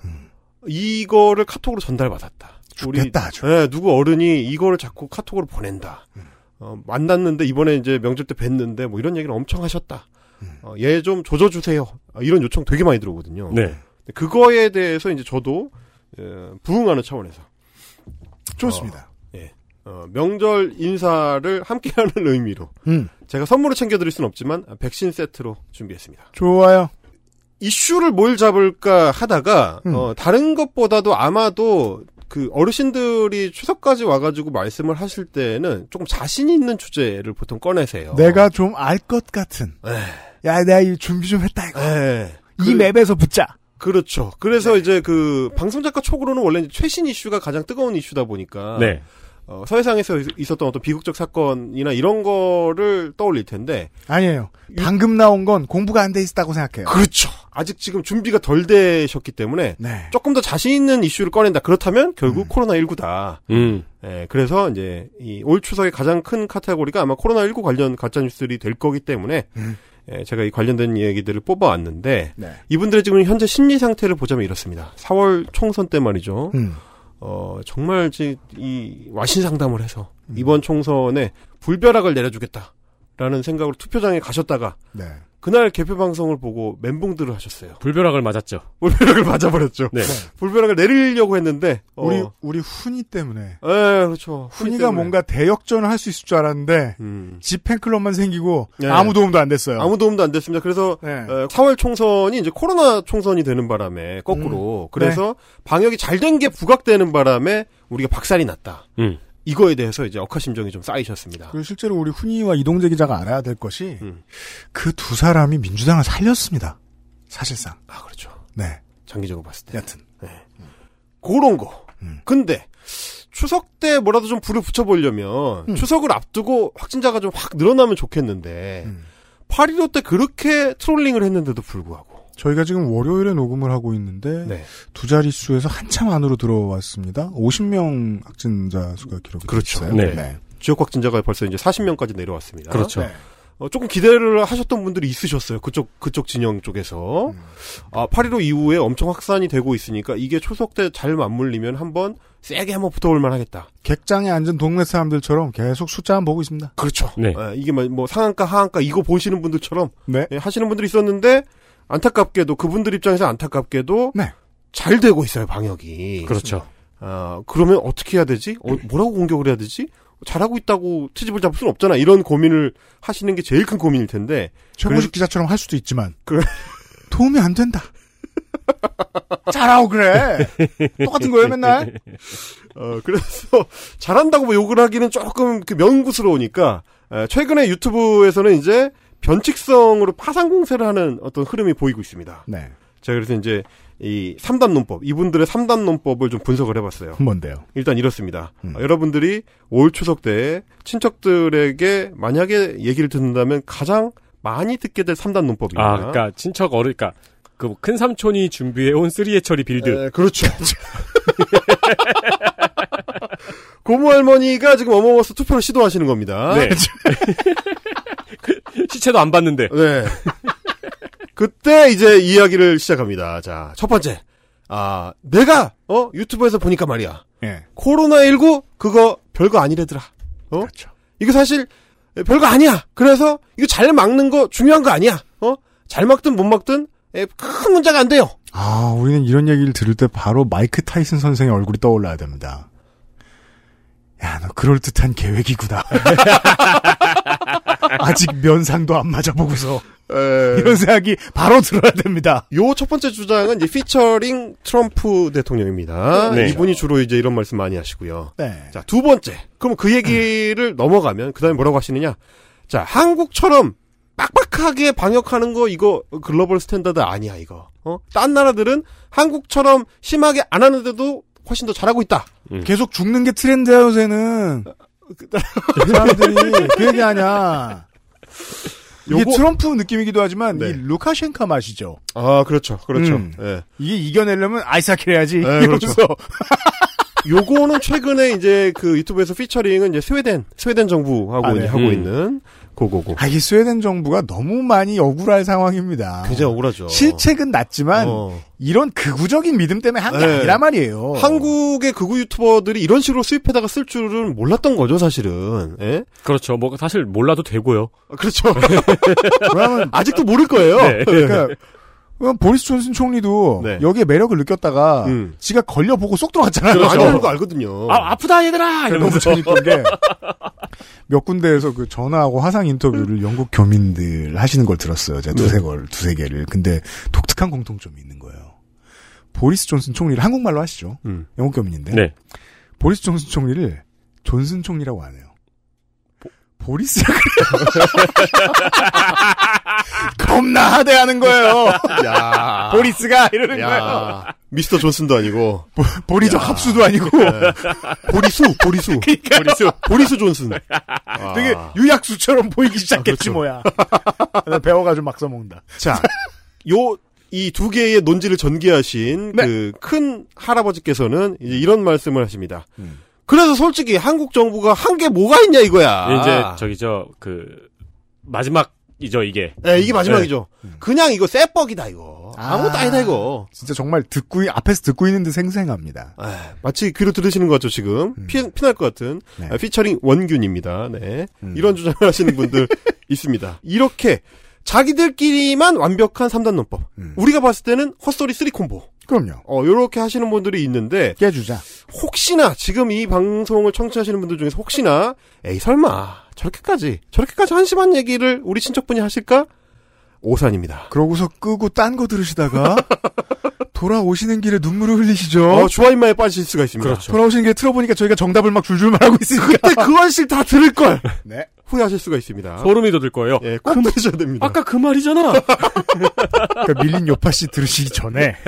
이거를 카톡으로 전달받았다. 죽겠다, 아주. 네, 누구 어른이 이거를 자꾸 카톡으로 보낸다. 음. 어, 만났는데 이번에 이제 명절 때 뵀는데 뭐 이런 얘기를 엄청 하셨다. 음. 어, 얘 좀 조져주세요. 아, 이런 요청 되게 많이 들어오거든요. 네. 그거에 대해서 이제 저도 예, 부응하는 차원에서 좋습니다. 어, 명절 인사를 함께하는 의미로 음. 제가 선물을 챙겨드릴 수는 없지만 아, 백신 세트로 준비했습니다. 좋아요. 이슈를 뭘 잡을까 하다가 음. 어, 다른 것보다도 아마도 그 어르신들이 추석까지 와가지고 말씀을 하실 때는 조금 자신 있는 주제를 보통 꺼내세요. 내가 좀 알 것 같은. 에, 야, 내가 이 준비 좀 했다, 이거. 에. 이 맵에서 붙자. 그렇죠. 그래서 이제 그 방송 작가 촉으로는 원래 최신 이슈가 가장 뜨거운 이슈다 보니까 네. 어, 서해상에서 있- 있었던 어떤 비극적 사건이나 이런 거를 떠올릴 텐데 아니에요. 방금 나온 건 공부가 안 돼 있다고 생각해요. 그렇죠. 아직 지금 준비가 덜 되셨기 때문에 네. 조금 더 자신 있는 이슈를 꺼낸다. 그렇다면 결국 코로나 19다. 음. 예, 그래서 이제 이올 추석의 가장 큰 카테고리가 아마 코로나 19 관련 가짜 뉴스들이 될 거기 때문에 음. 예, 제가 이 관련된 얘기들을 뽑아왔는데 네. 이분들의 지금 현재 심리 상태를 보자면 이렇습니다. 4월 총선 때 말이죠. 음. 어, 정말 지- 이 와신 상담을 해서 이번 총선에 불벼락을 내려주겠다라는 생각으로 투표장에 가셨다가 네. 그날 개표 방송을 보고 멘붕들을 하셨어요. 불벼락을 맞았죠. *laughs* 불벼락을 맞아버렸죠. 네. 불벼락을 내리려고 했는데 어, 우리 우리 훈이 때문에 예, 그렇죠. 훈이가 때문에. 뭔가 대역전을 할 수 있을 줄 알았는데 음. 집 팬클럽만 생기고 네. 아무 도움도 안 됐어요. 아무 도움도 안 됐습니다. 그래서 네. 어, 4월 총선이 이제 코로나 총선이 되는 바람에 거꾸로 음. 그래서 방역이 잘 된 게 부각되는 바람에 우리가 박살이 났다. 음. 이거에 대해서 이제 억하심정이 좀 쌓이셨습니다. 그리고 실제로 우리 훈이와 이동재 기자가 알아야 될 것이 음. 그두 사람이 민주당을 살렸습니다. 사실상. 아 그렇죠. 네. 장기적으로 봤을 때. 여튼. 그런 거. 음. 근데 추석 때 뭐라도 좀 불을 붙여보려면 음. 추석을 앞두고 확진자가 좀 확 늘어나면 좋겠는데 음. 8.15 때 그렇게 트롤링을 했는데도 불구하고 저희가 지금 월요일에 녹음을 하고 있는데 네. 두 자릿수에서 한참 안으로 들어왔습니다. 50명 확진자 수가 기록이 그렇죠. 됐어요. 네. 지역 확진자가 벌써 이제 40명까지 내려왔습니다. 그렇죠. 네. 어, 조금 기대를 하셨던 분들이 있으셨어요. 그쪽, 그쪽 진영 쪽에서. 음. 아, 8.15 이후에 엄청 확산이 되고 있으니까 이게 초석 때 잘 맞물리면 한번 세게 한번 붙어볼 만 하겠다. 객장에 앉은 동네 사람들처럼 계속 숫자만 보고 있습니다. 그렇죠. 네. 예, 이게 뭐, 뭐 상한가, 하한가 이거 보시는 분들처럼 네. 예, 하시는 분들이 있었는데 안타깝게도 그분들 입장에서 안타깝게도 네. 잘 되고 있어요, 방역이. 그렇죠. 아, 그러면 어떻게 해야 되지? 어, 뭐라고 공격을 해야 되지? 잘하고 있다고 트집을 잡을 수는 없잖아. 이런 고민을 하시는 게 제일 큰 고민일 텐데. 최고식 기자처럼 할 수도 있지만 그래. 도움이 안 된다. *laughs* 잘하고 그래. 똑같은 거예요 맨날. 어, 그래서 잘한다고 뭐 욕을 하기는 조금 그 민구스러우니까 에, 최근에 유튜브에서는 이제 변칙성으로 파상 공세를 하는 어떤 흐름이 보이고 있습니다. 네. 제가 그래서 이제 이 3단 논법, 이분들의 3단 논법을 좀 분석을 해봤어요. 뭔데요? 일단 이렇습니다. 음. 어, 여러분들이 올 추석 때 친척들에게 만약에 얘기를 듣는다면 가장 많이 듣게 될 3단 논법입니다. 아, 그러니까 친척 어른, 그러니까 그 큰 삼촌이 준비해온 three hatchery build. 에, 그렇죠. *laughs* 고모 할머니가 지금 어머머스 투표를 시도하시는 겁니다. 네. *laughs* *laughs* 시체도 안 봤는데. 네. *laughs* 그때 이제 이야기를 시작합니다. 자, 첫 번째. 아, 내가, 어, 유튜브에서 보니까 말이야. 예. 코로나19, 그거 별거 아니래더라. 어? 그렇죠. 이거 사실 별거 아니야. 그래서 이거 잘 막는 거 중요한 거 아니야. 어? 잘 막든 못 막든 에, 큰 문제가 안 돼요. 아, 우리는 이런 얘기를 들을 때 바로 마이크 타이슨 선생의 얼굴이 떠올라야 됩니다. 야, 너 그럴듯한 계획이구나. *laughs* 아직 면상도 안 맞아보고서 에, 이런 생각이 바로 들어야 됩니다. 요 첫 번째 주장은 이제 피처링 트럼프 대통령입니다. 네. 이분이 주로 이제 이런 말씀 많이 하시고요. 네. 자, 두 번째. 그럼 그 얘기를 넘어가면 그 다음에 뭐라고 하시느냐? 자, 한국처럼 빡빡하게 방역하는 거 이거 global standard 아니야, 이거. 어? 딴 나라들은 한국처럼 심하게 안 하는데도 훨씬 더 잘하고 있다. 계속 죽는 게 트렌드야, 요새는. 사람들이 그 얘기 하냐. 이게 요거- 트럼프 느낌이기도 하지만 네. 이 루카셴카 맛이죠. 아, 그렇죠. 그렇죠. 음. 예. 이게 이겨내려면 아이스하키 해야지. 네, 그렇죠. *laughs* 요거는 최근에 이제 그 유튜브에서 피처링은 이제 스웨덴, 스웨덴 정부하고 아, 이제 네. 하고 음. 있는 고고고. 아, 이 스웨덴 정부가 너무 많이 억울할 상황입니다. 굉장히 억울하죠. 실책은 낮지만 어. 이런 극우적인 믿음 때문에 한게 네. 아니란 말이에요. 한국의 극우 유튜버들이 이런 식으로 수입해다가 쓸 줄은 몰랐던 거죠, 사실은. 예? 그렇죠. 뭐 사실 몰라도 되고요. 아, 그렇죠. *laughs* 왜냐면 아직도 모를 거예요. 네. 그러니까 그럼 보리스 존슨 총리도 네. 여기에 매력을 느꼈다가 음. 지가 걸려보고 쏙 들어갔잖아요. 그렇죠. 아니라는 거 알거든요. 아, 아프다 얘들아! 너무 이러면서. 재밌던 게 몇 군데에서 그 전화하고 화상 인터뷰를 영국 교민들 하시는 걸 들었어요. 제가 두세 걸, 두세 개를. 근데 독특한 공통점이 있는 거예요. 보리스 존슨 총리를 한국말로 하시죠. 음. 영국 교민인데. 네. 보리스 존슨 총리를 존슨 총리라고 안 해요. 보리스 *laughs* 겁나 하대하는 거예요. 야. 보리스가 이러는 거예요. 야. 미스터 존슨도 아니고. 보리적 합수도 아니고 보리수, 보리수. 보리수. 보리수 존슨. *laughs* 아. 되게 유약수처럼 보이기 시작했지 그렇죠. 뭐야. *laughs* 배워가지고 막 써먹는다. 자, 요, 이 두 개의 논지를 전개하신 네. 그큰 할아버지께서는 이제 이런 말씀을 하십니다. 음. 그래서 솔직히 한국 정부가 한 게 뭐가 있냐 이거야. 이제 저기 저 그 마지막 마지막이죠 이게. 네, 이게 마지막이죠. 그냥 이거 쎄뻑이다 이거. 아무것도 아. 아니다 이거. 진짜 정말 듣고, 있- 앞에서 듣고 있는데 생생합니다. 아, 마치 귀로 들으시는 것 같죠 지금 피, 피날 것 같은 네. 아, 피처링 원균입니다. 네 음. 이런 주장을 하시는 분들 *laughs* 있습니다. 이렇게 자기들끼리만 완벽한 3단 논법. 음. 우리가 봤을 때는 헛소리 3 콤보. 그럼요. 어 요렇게 하시는 분들이 있는데 깨주자. 혹시나 지금 이 방송을 청취하시는 분들 중에서 혹시나 에이 설마 저렇게까지 저렇게까지 한심한 얘기를 우리 친척분이 하실까? 오산입니다. 그러고서 끄고 딴 거 들으시다가 *laughs* 돌아오시는 길에 눈물을 흘리시죠. 어, 주화인마에 빠지실 수가 있습니다. 그렇죠. 돌아오시는 길에 틀어보니까 저희가 정답을 막 줄줄 말하고 있으니까. 그때 그 원실 다 들을 걸 네. 후회하실 수가 있습니다. 소름이 돋을 거예요. 예, 꼭 들으셔야 됩니다. 아까 그 말이잖아. *laughs* 그러니까 밀린 요파 씨 들으시기 전에. *laughs*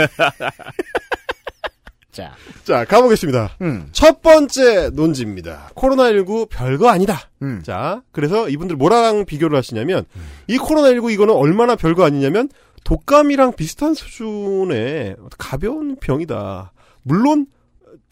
자. 자, 가보겠습니다. 음. 첫 번째 논지입니다. 코로나19 별거 아니다. 음. 자, 그래서 이분들 뭐랑 비교를 하시냐면, 이 코로나19 이거는 얼마나 별거 아니냐면, 독감이랑 비슷한 수준의 가벼운 병이다. 물론,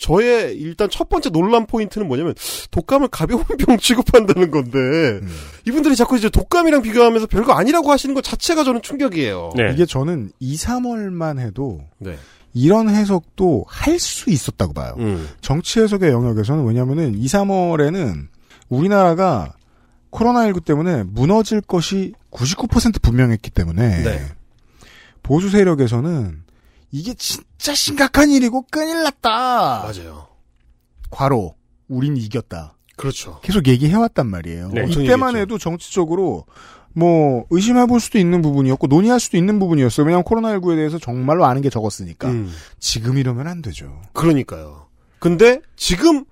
저의 일단 첫 번째 논란 포인트는 뭐냐면, 독감을 가벼운 *laughs* 병 취급한다는 건데, 음. 이분들이 자꾸 이제 독감이랑 비교하면서 별거 아니라고 하시는 것 자체가 저는 충격이에요. 네. 이게 저는 2, 3월만 해도 네. 이런 해석도 할 수 있었다고 봐요. 음. 정치 해석의 영역에서는 왜냐면은 2, 3월에는 우리나라가 코로나19 때문에 무너질 것이 99% 분명했기 때문에 네. 보수 세력에서는 이게 진짜 심각한 일이고 큰일 났다. 맞아요. 과로 우린 이겼다. 그렇죠. 계속 얘기해왔단 말이에요. 네. 이때만 얘기했죠. 해도 정치적으로 뭐 의심해볼 수도 있는 부분이었고 논의할 수도 있는 부분이었어요. 왜냐하면 코로나19에 대해서 정말로 아는 게 적었으니까. 음. 지금 이러면 안 되죠. 그러니까요. 근데 지금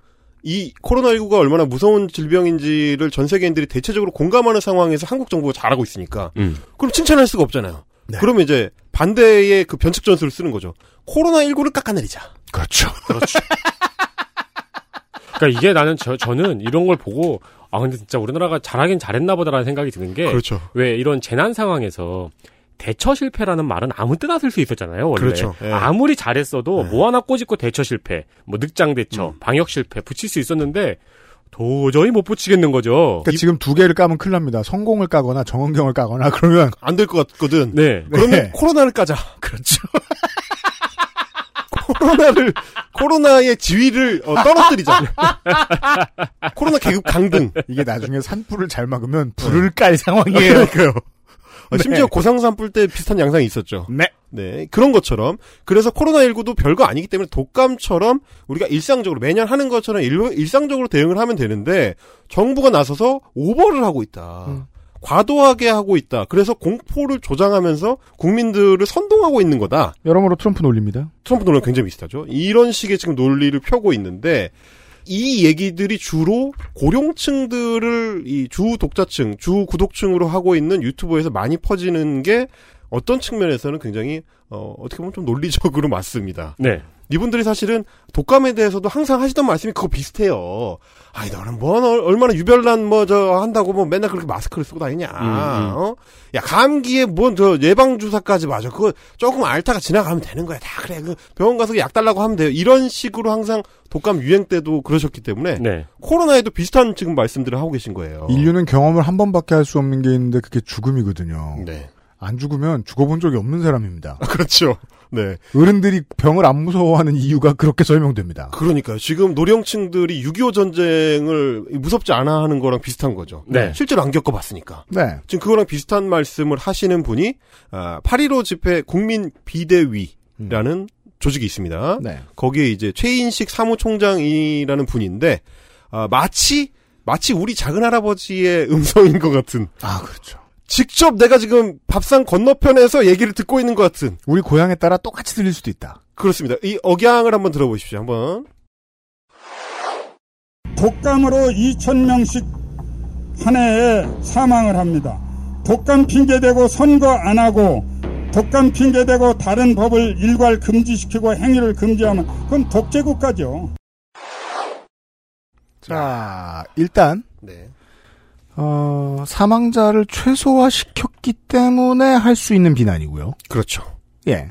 이 코로나19가 얼마나 무서운 질병인지를 전 세계인들이 대체적으로 공감하는 상황에서 한국 정부가 잘하고 있으니까 음. 그럼 칭찬할 수가 없잖아요. 네. 그러면 이제 반대의 그 변칙 전술을 쓰는 거죠. 코로나19를 깎아내리자. 그렇죠. 그렇죠. *laughs* 그러니까 이게 나는 저, 저는 이런 걸 보고 아 근데 진짜 우리나라가 잘하긴 잘했나 보다라는 생각이 드는 게왜 그렇죠. 이런 재난 상황에서 대처 실패라는 말은 아무 때나 쓸 수 있었잖아요. 원래 그렇죠. 예. 아무리 잘했어도 예. 뭐 하나 꼬집고 대처 실패, 뭐 늑장 대처, 음. 방역 실패 붙일 수 있었는데 도저히 못 붙이겠는 거죠. 그러니까 지금 두 개를 까면 큰일 납니다. 성공을 까거나 정원경을 까거나 *laughs* 그러면 안 될 것 같거든. 네. 그러면 네. 코로나를 까자. *laughs* 그렇죠. *laughs* 코로나를 코로나의 지위를 어, 떨어뜨리자. 코로나 계급 강등. 이게 나중에 산불을 잘 막으면 불을 깔 상황이에요. 그러니까요. 어, 네. 심지어 고상산 뿔 때 비슷한 양상이 있었죠. 네. 네, 그런 것처럼 그래서 코로나19도 별거 아니기 때문에 독감처럼 우리가 일상적으로 매년 하는 것처럼 일, 상적으로 대응을 하면 되는데 정부가 나서서 오버를 하고 있다. 음. 과도하게 하고 있다. 그래서 공포를 조장하면서 국민들을 선동하고 있는 거다. 여러모로 트럼프 논리입니다. 트럼프 논리랑 굉장히 비슷하죠. 이런 식의 지금 논리를 펴고 있는데 이 얘기들이 주로 고령층들을 이 주 독자층, 주 구독층으로 하고 있는 유튜브에서 많이 퍼지는 게 어떤 측면에서는 굉장히 어, 어떻게 보면 좀 논리적으로 *laughs* 맞습니다. 네. 이분들이 사실은 독감에 대해서도 항상 하시던 말씀이 그거 비슷해요. 아니 너는 뭐 얼- 얼마나 유별난 뭐 저 한다고 뭐 맨날 그렇게 마스크를 쓰고 다니냐. 음. 어? 야 감기에 뭐저 예방 주사까지 맞아. 그거 조금 앓다가 지나가면 되는 거야. 다 그래. 그 병원 가서 약 달라고 하면 돼요. 이런 식으로 항상 독감 유행 때도 그러셨기 때문에 네. 코로나에도 비슷한 지금 말씀들을 하고 계신 거예요. 인류는 경험을 한 번밖에 할 수 없는 게 있는데 그게 죽음이거든요. 네. 안 죽으면 죽어본 적이 없는 사람입니다. *laughs* 그렇죠. 네. 어른들이 병을 안 무서워하는 이유가 그렇게 설명됩니다. 그러니까요. 지금 노령층들이 6.25 전쟁을 무섭지 않아 하는 거랑 비슷한 거죠. 네. 실제로 안 겪어봤으니까. 네. 지금 그거랑 비슷한 말씀을 하시는 분이 아, 8.15 집회 국민 비대위라는 조직이 있습니다. 네. 거기에 이제 최인식 사무총장이라는 분인데 아, 마치 마치 우리 작은 할아버지의 음성인 것 같은. 아, 그렇죠. 직접 내가 지금 밥상 건너편에서 얘기를 듣고 있는 것 같은. 우리 고향에 따라 똑같이 들릴 수도 있다. 그렇습니다. 이 억양을 한번 들어보십시오. 한번. 독감으로 2천명씩 한 해에 사망을 합니다. 독감 핑계대고 선거 안 하고 독감 핑계대고 다른 법을 일괄 금지시키고 행위를 금지하면 그건 독재국가죠. 자, 일단 네. 어, 사망자를 최소화시켰기 때문에 할 수 있는 비난이고요. 그렇죠. 예.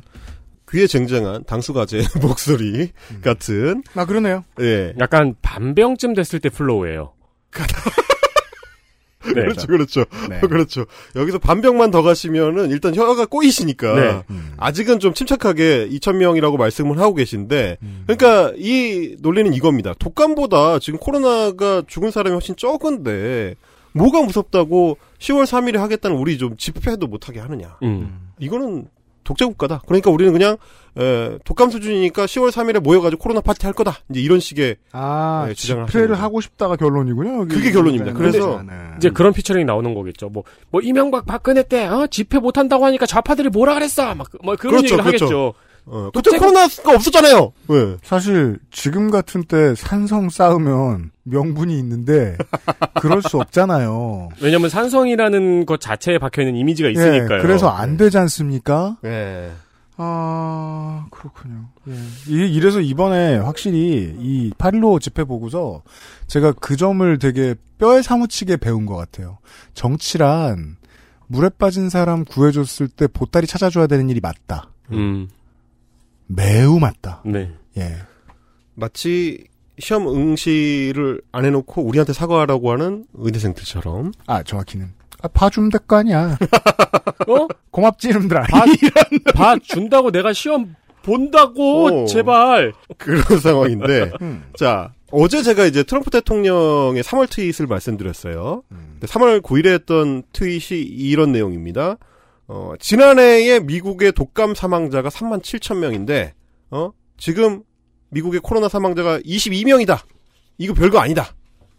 귀에 쟁쟁한 당숙아재 *laughs* 목소리 같은. 아, 그러네요. 예. 약간 반병쯤 됐을 때 flow예요. *laughs* 네. 그렇죠, 그렇죠. 네. *laughs* 그렇죠. 여기서 반병만 더 가시면은 일단 혀가 꼬이시니까 네. 음. 아직은 좀 침착하게 2,000명이라고 말씀을 하고 계신데 음. 그러니까 이 논리는 이겁니다. 독감보다 지금 코로나가 죽은 사람이 훨씬 적은데 뭐가 무섭다고 10월 3일에 하겠다는 우리 좀 집회도 못하게 하느냐. 음. 이거는 독재국가다. 그러니까 우리는 그냥 에, 독감 수준이니까 10월 3일에 모여가지고 코로나 파티 할 거다. 이제 이런 식의 아, 네, 주장을 집회를 하고 싶다가 결론이군요. 여기. 그게 결론입니다. 그래서 네. 이제 그런 피처링이 나오는 거겠죠. 뭐, 뭐, 이명박 박근혜 때, 어, 집회 못 한다고 하니까 좌파들이 뭐라 그랬어! 막, 뭐, 그런 그렇죠, 얘기를 그렇죠. 하겠죠. 어, 그때 코로나가 없었잖아요. 네. 사실 지금 같은 때 산성 쌓으면 명분이 있는데 그럴 수 없잖아요. *laughs* 왜냐면 산성이라는 것 자체에 박혀 있는 이미지가 예, 있으니까요. 그래서 안 되지 않습니까? 네. 아, 그렇군요. 예. 이- 이래서 이번에 확실히 이8.15 집회 보고서 제가 그 점을 되게 뼈에 사무치게 배운 것 같아요. 정치란 물에 빠진 사람 구해줬을 때 보따리 찾아줘야 되는 일이 맞다. 음, 매우 맞다. 네. 예. 마치 시험 응시를 안 해놓고 우리한테 사과하라고 하는 의대생들처럼. 아, 정확히는. 아, 봐주면 될 거 아니야. *laughs* 어? 고맙지, 이놈들아. 봐, 봐 준다고 내가 시험 본다고, 오. 제발. 그런 *laughs* 상황인데. 음. 자, 어제 제가 이제 트럼프 대통령의 3월 트윗을 말씀드렸어요. 음. 3월 9일에 했던 트윗이 이런 내용입니다. 어, 지난해에 미국의 독감 사망자가 3만 7천 명인데, 어, 지금 미국의 코로나 사망자가 22명이다. 이거 별거 아니다.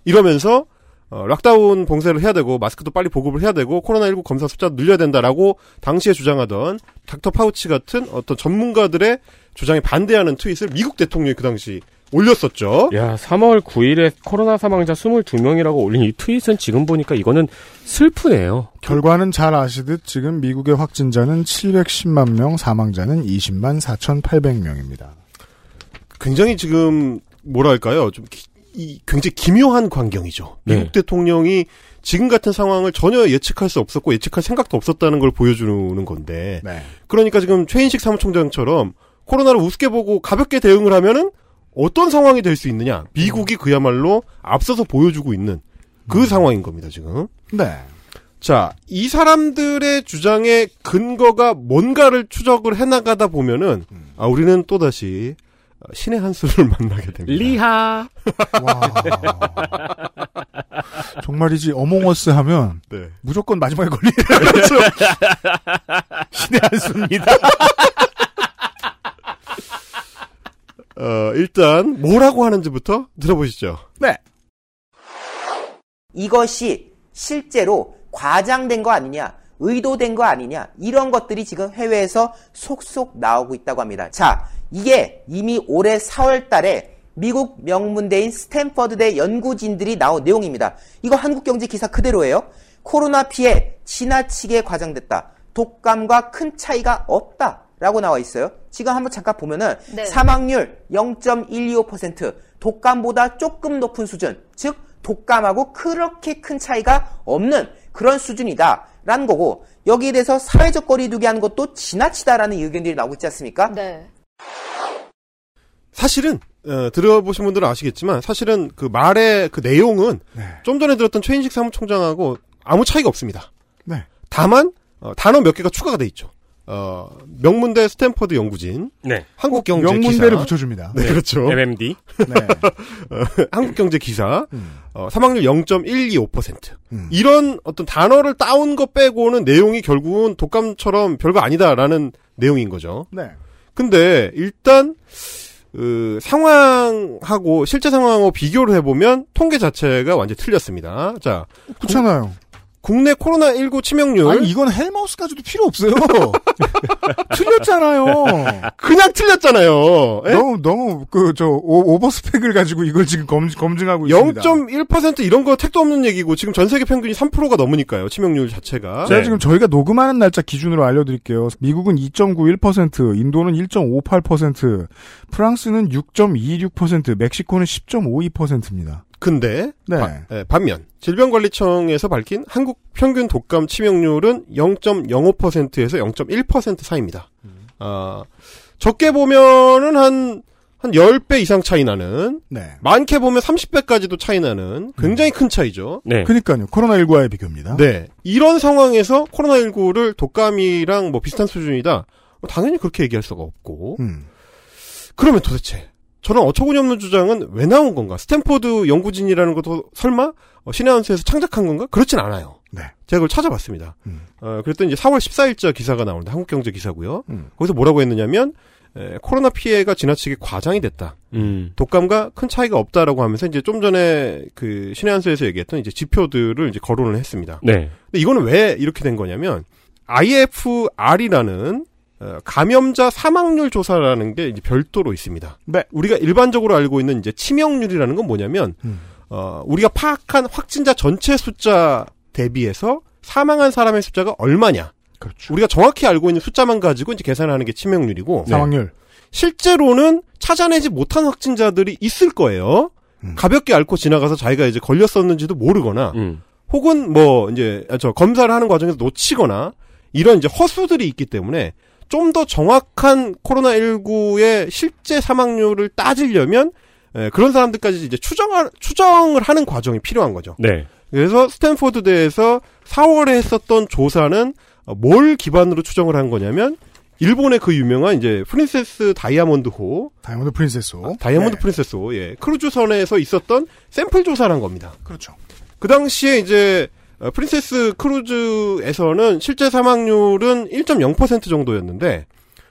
이러면서, 어, lockdown 봉쇄를 해야 되고, 마스크도 빨리 보급을 해야 되고, 코로나19 검사 숫자 늘려야 된다라고 당시에 주장하던 닥터 파우치 같은 어떤 전문가들의 주장에 반대하는 트윗을 미국 대통령이 그 당시 올렸었죠. 야, 3월 9일에 코로나 사망자 22명이라고 올린 이 트윗은 지금 보니까 이거는 슬프네요. 결과는 잘 아시듯 지금 미국의 확진자는 710만 명, 사망자는 20만 4,800명입니다. 굉장히 지금 뭐랄까요? 좀 기- 이 굉장히 기묘한 광경이죠. 네. 미국 대통령이 지금 같은 상황을 전혀 예측할 수 없었고 예측할 생각도 없었다는 걸 보여주는 건데. 네. 그러니까 지금 최인식 사무총장처럼 코로나를 우습게 보고 가볍게 대응을 하면은 어떤 상황이 될 수 있느냐? 미국이 그야말로 앞서서 보여주고 있는 그 상황인 겁니다, 지금. 네. 자, 이 사람들의 주장의 근거가 뭔가를 추적을 해나가다 보면은, 아, 우리는 또다시 어, 신의 한 수를 *laughs* 만나게 됩니다. 리하. 와. 정말이지 어몽어스 하면 네. 무조건 마지막에 걸리는 거죠. *laughs* 신의 한 수입니다. 어, 일단, 뭐라고 하는지부터 들어보시죠. 네. 이것이 실제로 과장된 거 아니냐, 의도된 거 아니냐, 이런 것들이 지금 해외에서 속속 나오고 있다고 합니다. 자, 이게 이미 올해 4월 달에 미국 명문대인 스탠퍼드대 연구진들이 나온 내용입니다. 이거 한국경제 기사 그대로예요. 코로나 피해 지나치게 과장됐다. 독감과 큰 차이가 없다. 라고 나와 있어요. 지금 한번 잠깐 보면은 네. 사망률 0.125%, 독감보다 조금 높은 수준, 즉 독감하고 그렇게 큰 차이가 없는 그런 수준이다. 라는 거고 여기에 대해서 사회적 거리두기 하는 것도 지나치다라는 의견들이 나오고 있지 않습니까? 네. 사실은, 어, 들어보신 분들은 아시겠지만, 사실은 그 말의 그 내용은 좀 전에 들었던 최인식 사무총장하고 아무 차이가 없습니다. 네. 다만, 어, 단어 몇 개가 추가가 돼 있죠. 어, 명문대 스탠퍼드 연구진. 네. 한국경제 명문대를 기사. 붙여줍니다. 네, 그렇죠. MMD. *laughs* 어, 한국경제 기사. 음. 어, 사망률 0.125%. 이런 어떤 단어를 따온 거 빼고는 내용이 결국은 독감처럼 별거 아니다라는 내용인 거죠. 네. 근데 일단 그 상황하고 실제 상황하고 비교를 해보면 통계 자체가 완전 히 틀렸습니다. 자, 그렇잖아요. 국내 코로나19 치명률 아니 이건 헬마우스까지도 필요 없어요. *laughs* 틀렸잖아요. 그냥 틀렸잖아요. 예? 너무 너무 그 저 오 버스펙을 가지고 이걸 지금 검, 검증하고 있습니다. 0.1% 이런 거 택도 없는 얘기고 지금 전 세계 평균이 3%가 넘으니까요. 치명률 자체가. 제가 지금 저희가 녹음하는 날짜 기준으로 알려드릴게요. 미국은 2.91%, 인도는 1.58%, 프랑스는 6.26%, 멕시코는 10.52%입니다. 근데 네. 바- 예, 반면 질병관리청에서 밝힌 한국 평균 독감 치명률은 0.05%에서 0.1% 사이입니다. 아, 적게 보면은 한 한 10배 이상 차이 나는 네. 많게 보면 30배까지도 차이 나는 굉장히 큰 차이죠. 네. 그러니까요. 코로나19와의 비교입니다. 네. 이런 상황에서 코로나19를 독감이랑 뭐 비슷한 수준이다. 뭐 당연히 그렇게 얘기할 수가 없고. 음. 그러면 도대체 저런 어처구니 없는 주장은 왜 나온 건가? 스탠포드 연구진이라는 것도 설마 어, 신의 한 수에서 창작한 건가? 그렇진 않아요. 네. 제가 그걸 찾아봤습니다. 음. 어, 그랬더니 이제 4월 14일자 기사가 나오는데 한국경제 기사고요. 음. 거기서 뭐라고 했느냐면 에, 코로나 피해가 지나치게 과장이 됐다. 음. 독감과 큰 차이가 없다라고 하면서 이제 좀 전에 그 신의 한 수에서 얘기했던 이제 지표들을 이제 거론을 했습니다. 네. 근데 이거는 왜 이렇게 된 거냐면 IFR이라는 어, 감염자 사망률 조사라는 게 이제 별도로 있습니다. 네. 우리가 일반적으로 알고 있는 이제 치명률이라는 건 뭐냐면 음. 어, 우리가 파악한 확진자 전체 숫자 대비해서 사망한 사람의 숫자가 얼마냐. 그렇죠. 우리가 정확히 알고 있는 숫자만 가지고 이제 계산하는 게 치명률이고 사망률. 실제로는 찾아내지 못한 확진자들이 있을 거예요. 음. 가볍게 앓고 지나가서 자기가 이제 걸렸었는지도 모르거나 음. 혹은 뭐 이제 저 검사를 하는 과정에서 놓치거나 이런 이제 허수들이 있기 때문에 좀 더 정확한 코로나19의 실제 사망률을 따지려면 에, 그런 사람들까지 이제 추정할, 추정을 하는 과정이 필요한 거죠. 네. 그래서 스탠포드대에서 4월에 했었던 조사는 어, 뭘 기반으로 추정을 한 거냐면 일본의 그 유명한 이제 프린세스 다이아몬드호 다이아몬드 프린세스호. 다이아몬드 네. 프린세스호 예 크루즈선에서 있었던 샘플 조사를 한 겁니다. 그렇죠. 그 당시에 이제 어, 프린세스 크루즈에서는 실제 사망률은 1.0% 정도였는데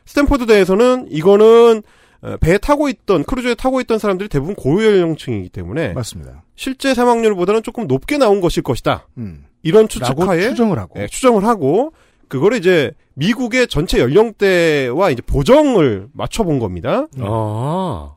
스탠포드 대에서는 이거는 어, 배에 타고 있던 크루즈에 타고 있던 사람들이 대부분 고연령층이기 때문에 맞습니다. 실제 사망률보다는 조금 높게 나온 것일 것이다. 음. 이런 추측하에 추정을 하고. 예, 추정을 하고 그거를 이제 미국의 전체 연령대와 이제 보정을 맞춰본 겁니다. 아.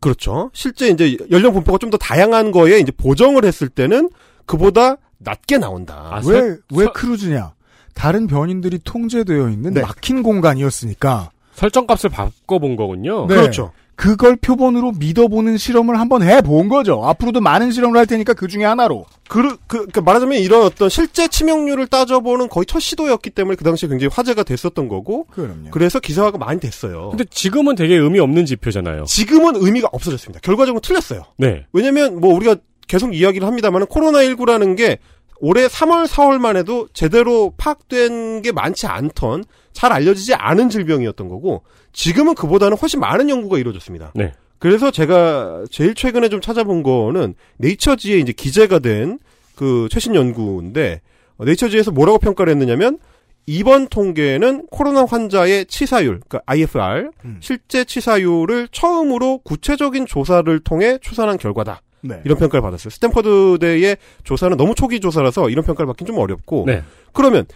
그렇죠. 실제 이제 연령 분포가 좀 더 다양한 거에 이제 보정을 했을 때는 그보다 낮게 나온다. 아, 왜, 크루즈냐? 다른 변인들이 통제되어 있는 네. 막힌 공간이었으니까. 설정값을 바꿔본 거군요. 네. 그렇죠. 그걸 표본으로 믿어보는 실험을 한번 해본 거죠. 앞으로도 많은 실험을 할 테니까 그 중에 하나로. 그, 그, 그러니까 말하자면 이런 어떤 실제 치명률을 따져보는 거의 첫 시도였기 때문에 그 당시에 굉장히 화제가 됐었던 거고, 그럼요. 그래서 기사화가 많이 됐어요. 근데 지금은 되게 의미 없는 지표잖아요. 지금은 의미가 없어졌습니다. 결과적으로 틀렸어요. 네. 왜냐면 뭐 우리가 계속 이야기를 합니다만 코로나19라는 게 올해 3월, 4월만 해도 제대로 파악된 게 많지 않던 잘 알려지지 않은 질병이었던 거고 지금은 그보다는 훨씬 많은 연구가 이루어졌습니다. 네. 그래서 제가 제일 최근에 좀 찾아본 거는 네이처지에 이제 기재가 된 그 최신 연구인데 어, 네이처지에서 뭐라고 평가를 했느냐면 이번 통계는 코로나 환자의 치사율, 그러니까 IFR, 음. 실제 치사율을 처음으로 구체적인 조사를 통해 추산한 결과다. 네. 이런 평가를 받았어요. 스탠퍼드대의 조사는 너무 초기 조사라서 이런 평가를 받긴 좀 어렵고. 네. 그러면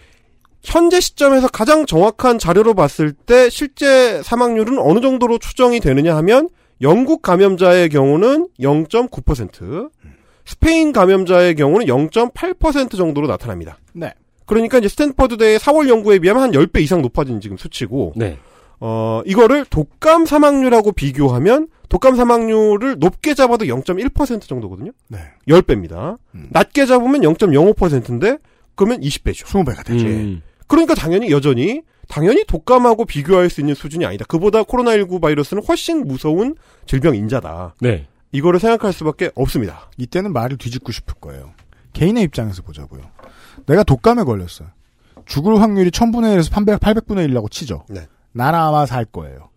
현재 시점에서 가장 정확한 자료로 봤을 때 실제 사망률은 어느 정도로 추정이 되느냐 하면 영국 감염자의 경우는 0.9%, 스페인 감염자의 경우는 0.8% 정도로 나타납니다. 네. 그러니까 이제 스탠퍼드대의 4월 연구에 비하면 한 10배 이상 높아진 지금 수치고 네. 어, 이거를 독감 사망률하고 비교하면 독감 사망률을 높게 잡아도 0.1% 정도거든요. 네. 10배입니다. 낮게 잡으면 0.05%인데 그러면 20배죠. 20배가 되지. 음. 그러니까 당연히 여전히 당연히 독감하고 비교할 수 있는 수준이 아니다. 그보다 코로나19 바이러스는 훨씬 무서운 질병 인자다. 네. 이거를 생각할 수밖에 없습니다. 이때는 말을 뒤집고 싶을 거예요. 개인의 입장에서 보자고요. 내가 독감에 걸렸어요. 죽을 확률이 1000분의 1에서 800, 800분의 1이라고 치죠. 네. 난 아마 살 거예요.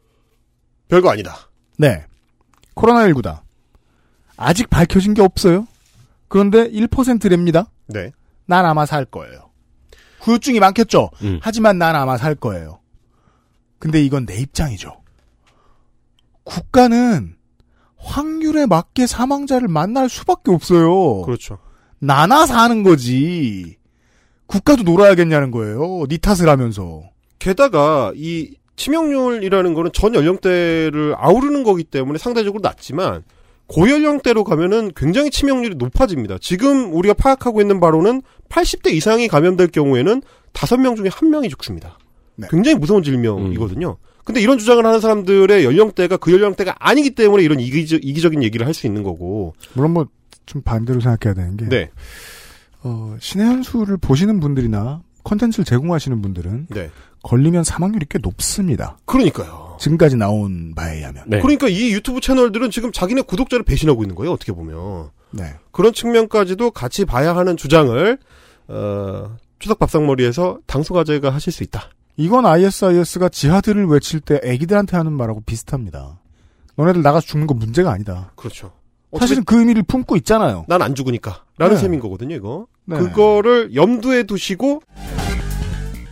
별거 아니다. 네. 코로나19다. 아직 밝혀진 게 없어요. 그런데 1%랍니다. 네. 난 아마 살 거예요. 후유증이 많겠죠. 음. 하지만 난 아마 살 거예요. 근데 이건 내 입장이죠. 국가는 확률에 맞게 사망자를 만날 수밖에 없어요. 그렇죠. 나나 사는 거지. 국가도 놀아야겠냐는 거예요. 니 탓을 하면서. 게다가 이 치명률이라는 거는 전 연령대를 아우르는 거기 때문에 상대적으로 낮지만 고연령대로 가면은 굉장히 치명률이 높아집니다. 지금 우리가 파악하고 있는 바로는 80대 이상이 감염될 경우에는 5명 중에 1명이 죽습니다. 네. 굉장히 무서운 질병이거든요. 근데 이런 주장을 하는 사람들의 연령대가 그 연령대가 아니기 때문에 이런 이기적, 이기적인 얘기를 할 수 있는 거고. 물론 뭐 좀 반대로 생각해야 되는 게 네. 어, 신의 한 수를 보시는 분들이나 컨텐츠를 제공하시는 분들은 네. 걸리면 사망률이 꽤 높습니다. 그러니까요. 지금까지 나온 바에 의하면. 네. 그러니까 이 유튜브 채널들은 지금 자기네 구독자를 배신하고 있는 거예요. 어떻게 보면. 네. 그런 측면까지도 같이 봐야 하는 주장을 어, 추석 밥상머리에서 당소 과제가 하실 수 있다. 이건 ISIS가 지하드를 외칠 때 애기들한테 하는 말하고 비슷합니다. 너네들 나가서 죽는 건 문제가 아니다. 그렇죠. 사실은 그 의미를 품고 있잖아요. 난 안 죽으니까. 라는 네. 셈인 거거든요, 이거. 네. 그거를 염두에 두시고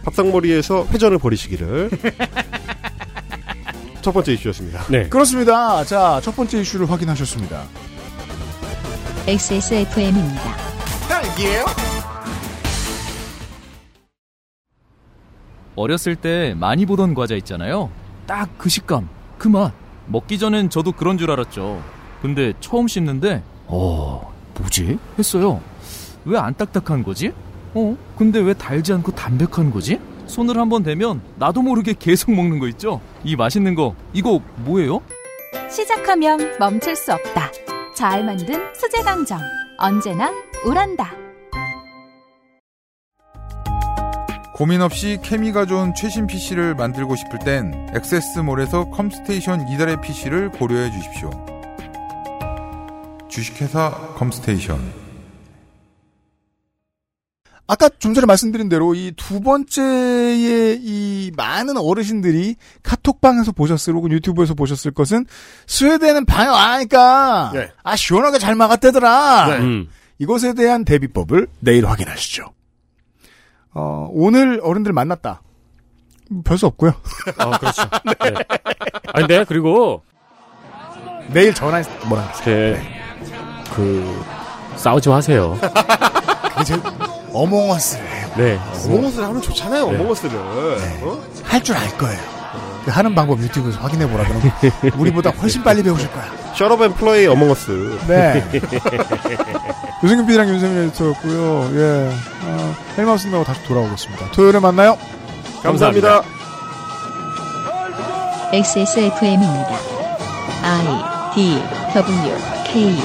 밥상머리에서 회전을 벌이시기를. *laughs* 첫 번째 이슈였습니다. 네. 그렇습니다. 자, 첫 번째 이슈를 확인하셨습니다. XSFM입니다. 딸기예요? 어렸을 때 많이 보던 과자 있잖아요. 딱 그 식감, 그 맛. 먹기 전엔 저도 그런 줄 알았죠. 근데 처음 씹는데, 어, 뭐지? 했어요. 왜 안 딱딱한 거지? 어, 근데 왜 달지 않고 담백한 거지? 손을 한번 대면 나도 모르게 계속 먹는 거 있죠? 이 맛있는 거, 이거 뭐예요? 시작하면 멈출 수 없다. 잘 만든 수제 강정. 언제나 우란다. 고민 없이 케미가 좋은 최신 PC를 만들고 싶을 땐 액세스몰에서 컴스테이션 이달의 PC를 고려해 주십시오. 주식회사 컴스테이션 아까 좀 전에 말씀드린 대로 이 두 번째의 이 많은 어르신들이 카톡방에서 보셨을 혹은 유튜브에서 보셨을 것은 스웨덴은 방에 와니까 네. 아 시원하게 잘 막았대더라. 네. 음. 이것에 대한 대비법을 내일 확인하시죠. 어, 오늘 어른들 만났다. 별 수 없고요. 아, 그렇죠. *laughs* 네. 아, 근데, 그리고, 내일 전화해 뭐라 그, 그, 싸우지 마세요. *laughs* 제일 어몽어스를 해요. 네. 어몽어스를 하면 좋잖아요, 네. 어몽어스를. 어? 할 줄 알 거예요. 그 하는 방법 유튜브에서 확인해 보라 그러면 *laughs* 우리보다 훨씬 빨리 배우실 거야. Shut up and play Among Us. 네. *laughs* 유승균 PD랑 윤세민 에디터였고요. 예. 어, 헬마우스 나고 다시 돌아오겠습니다. 토요일에 만나요. 감사합니다. XSFM입니다. I D W K?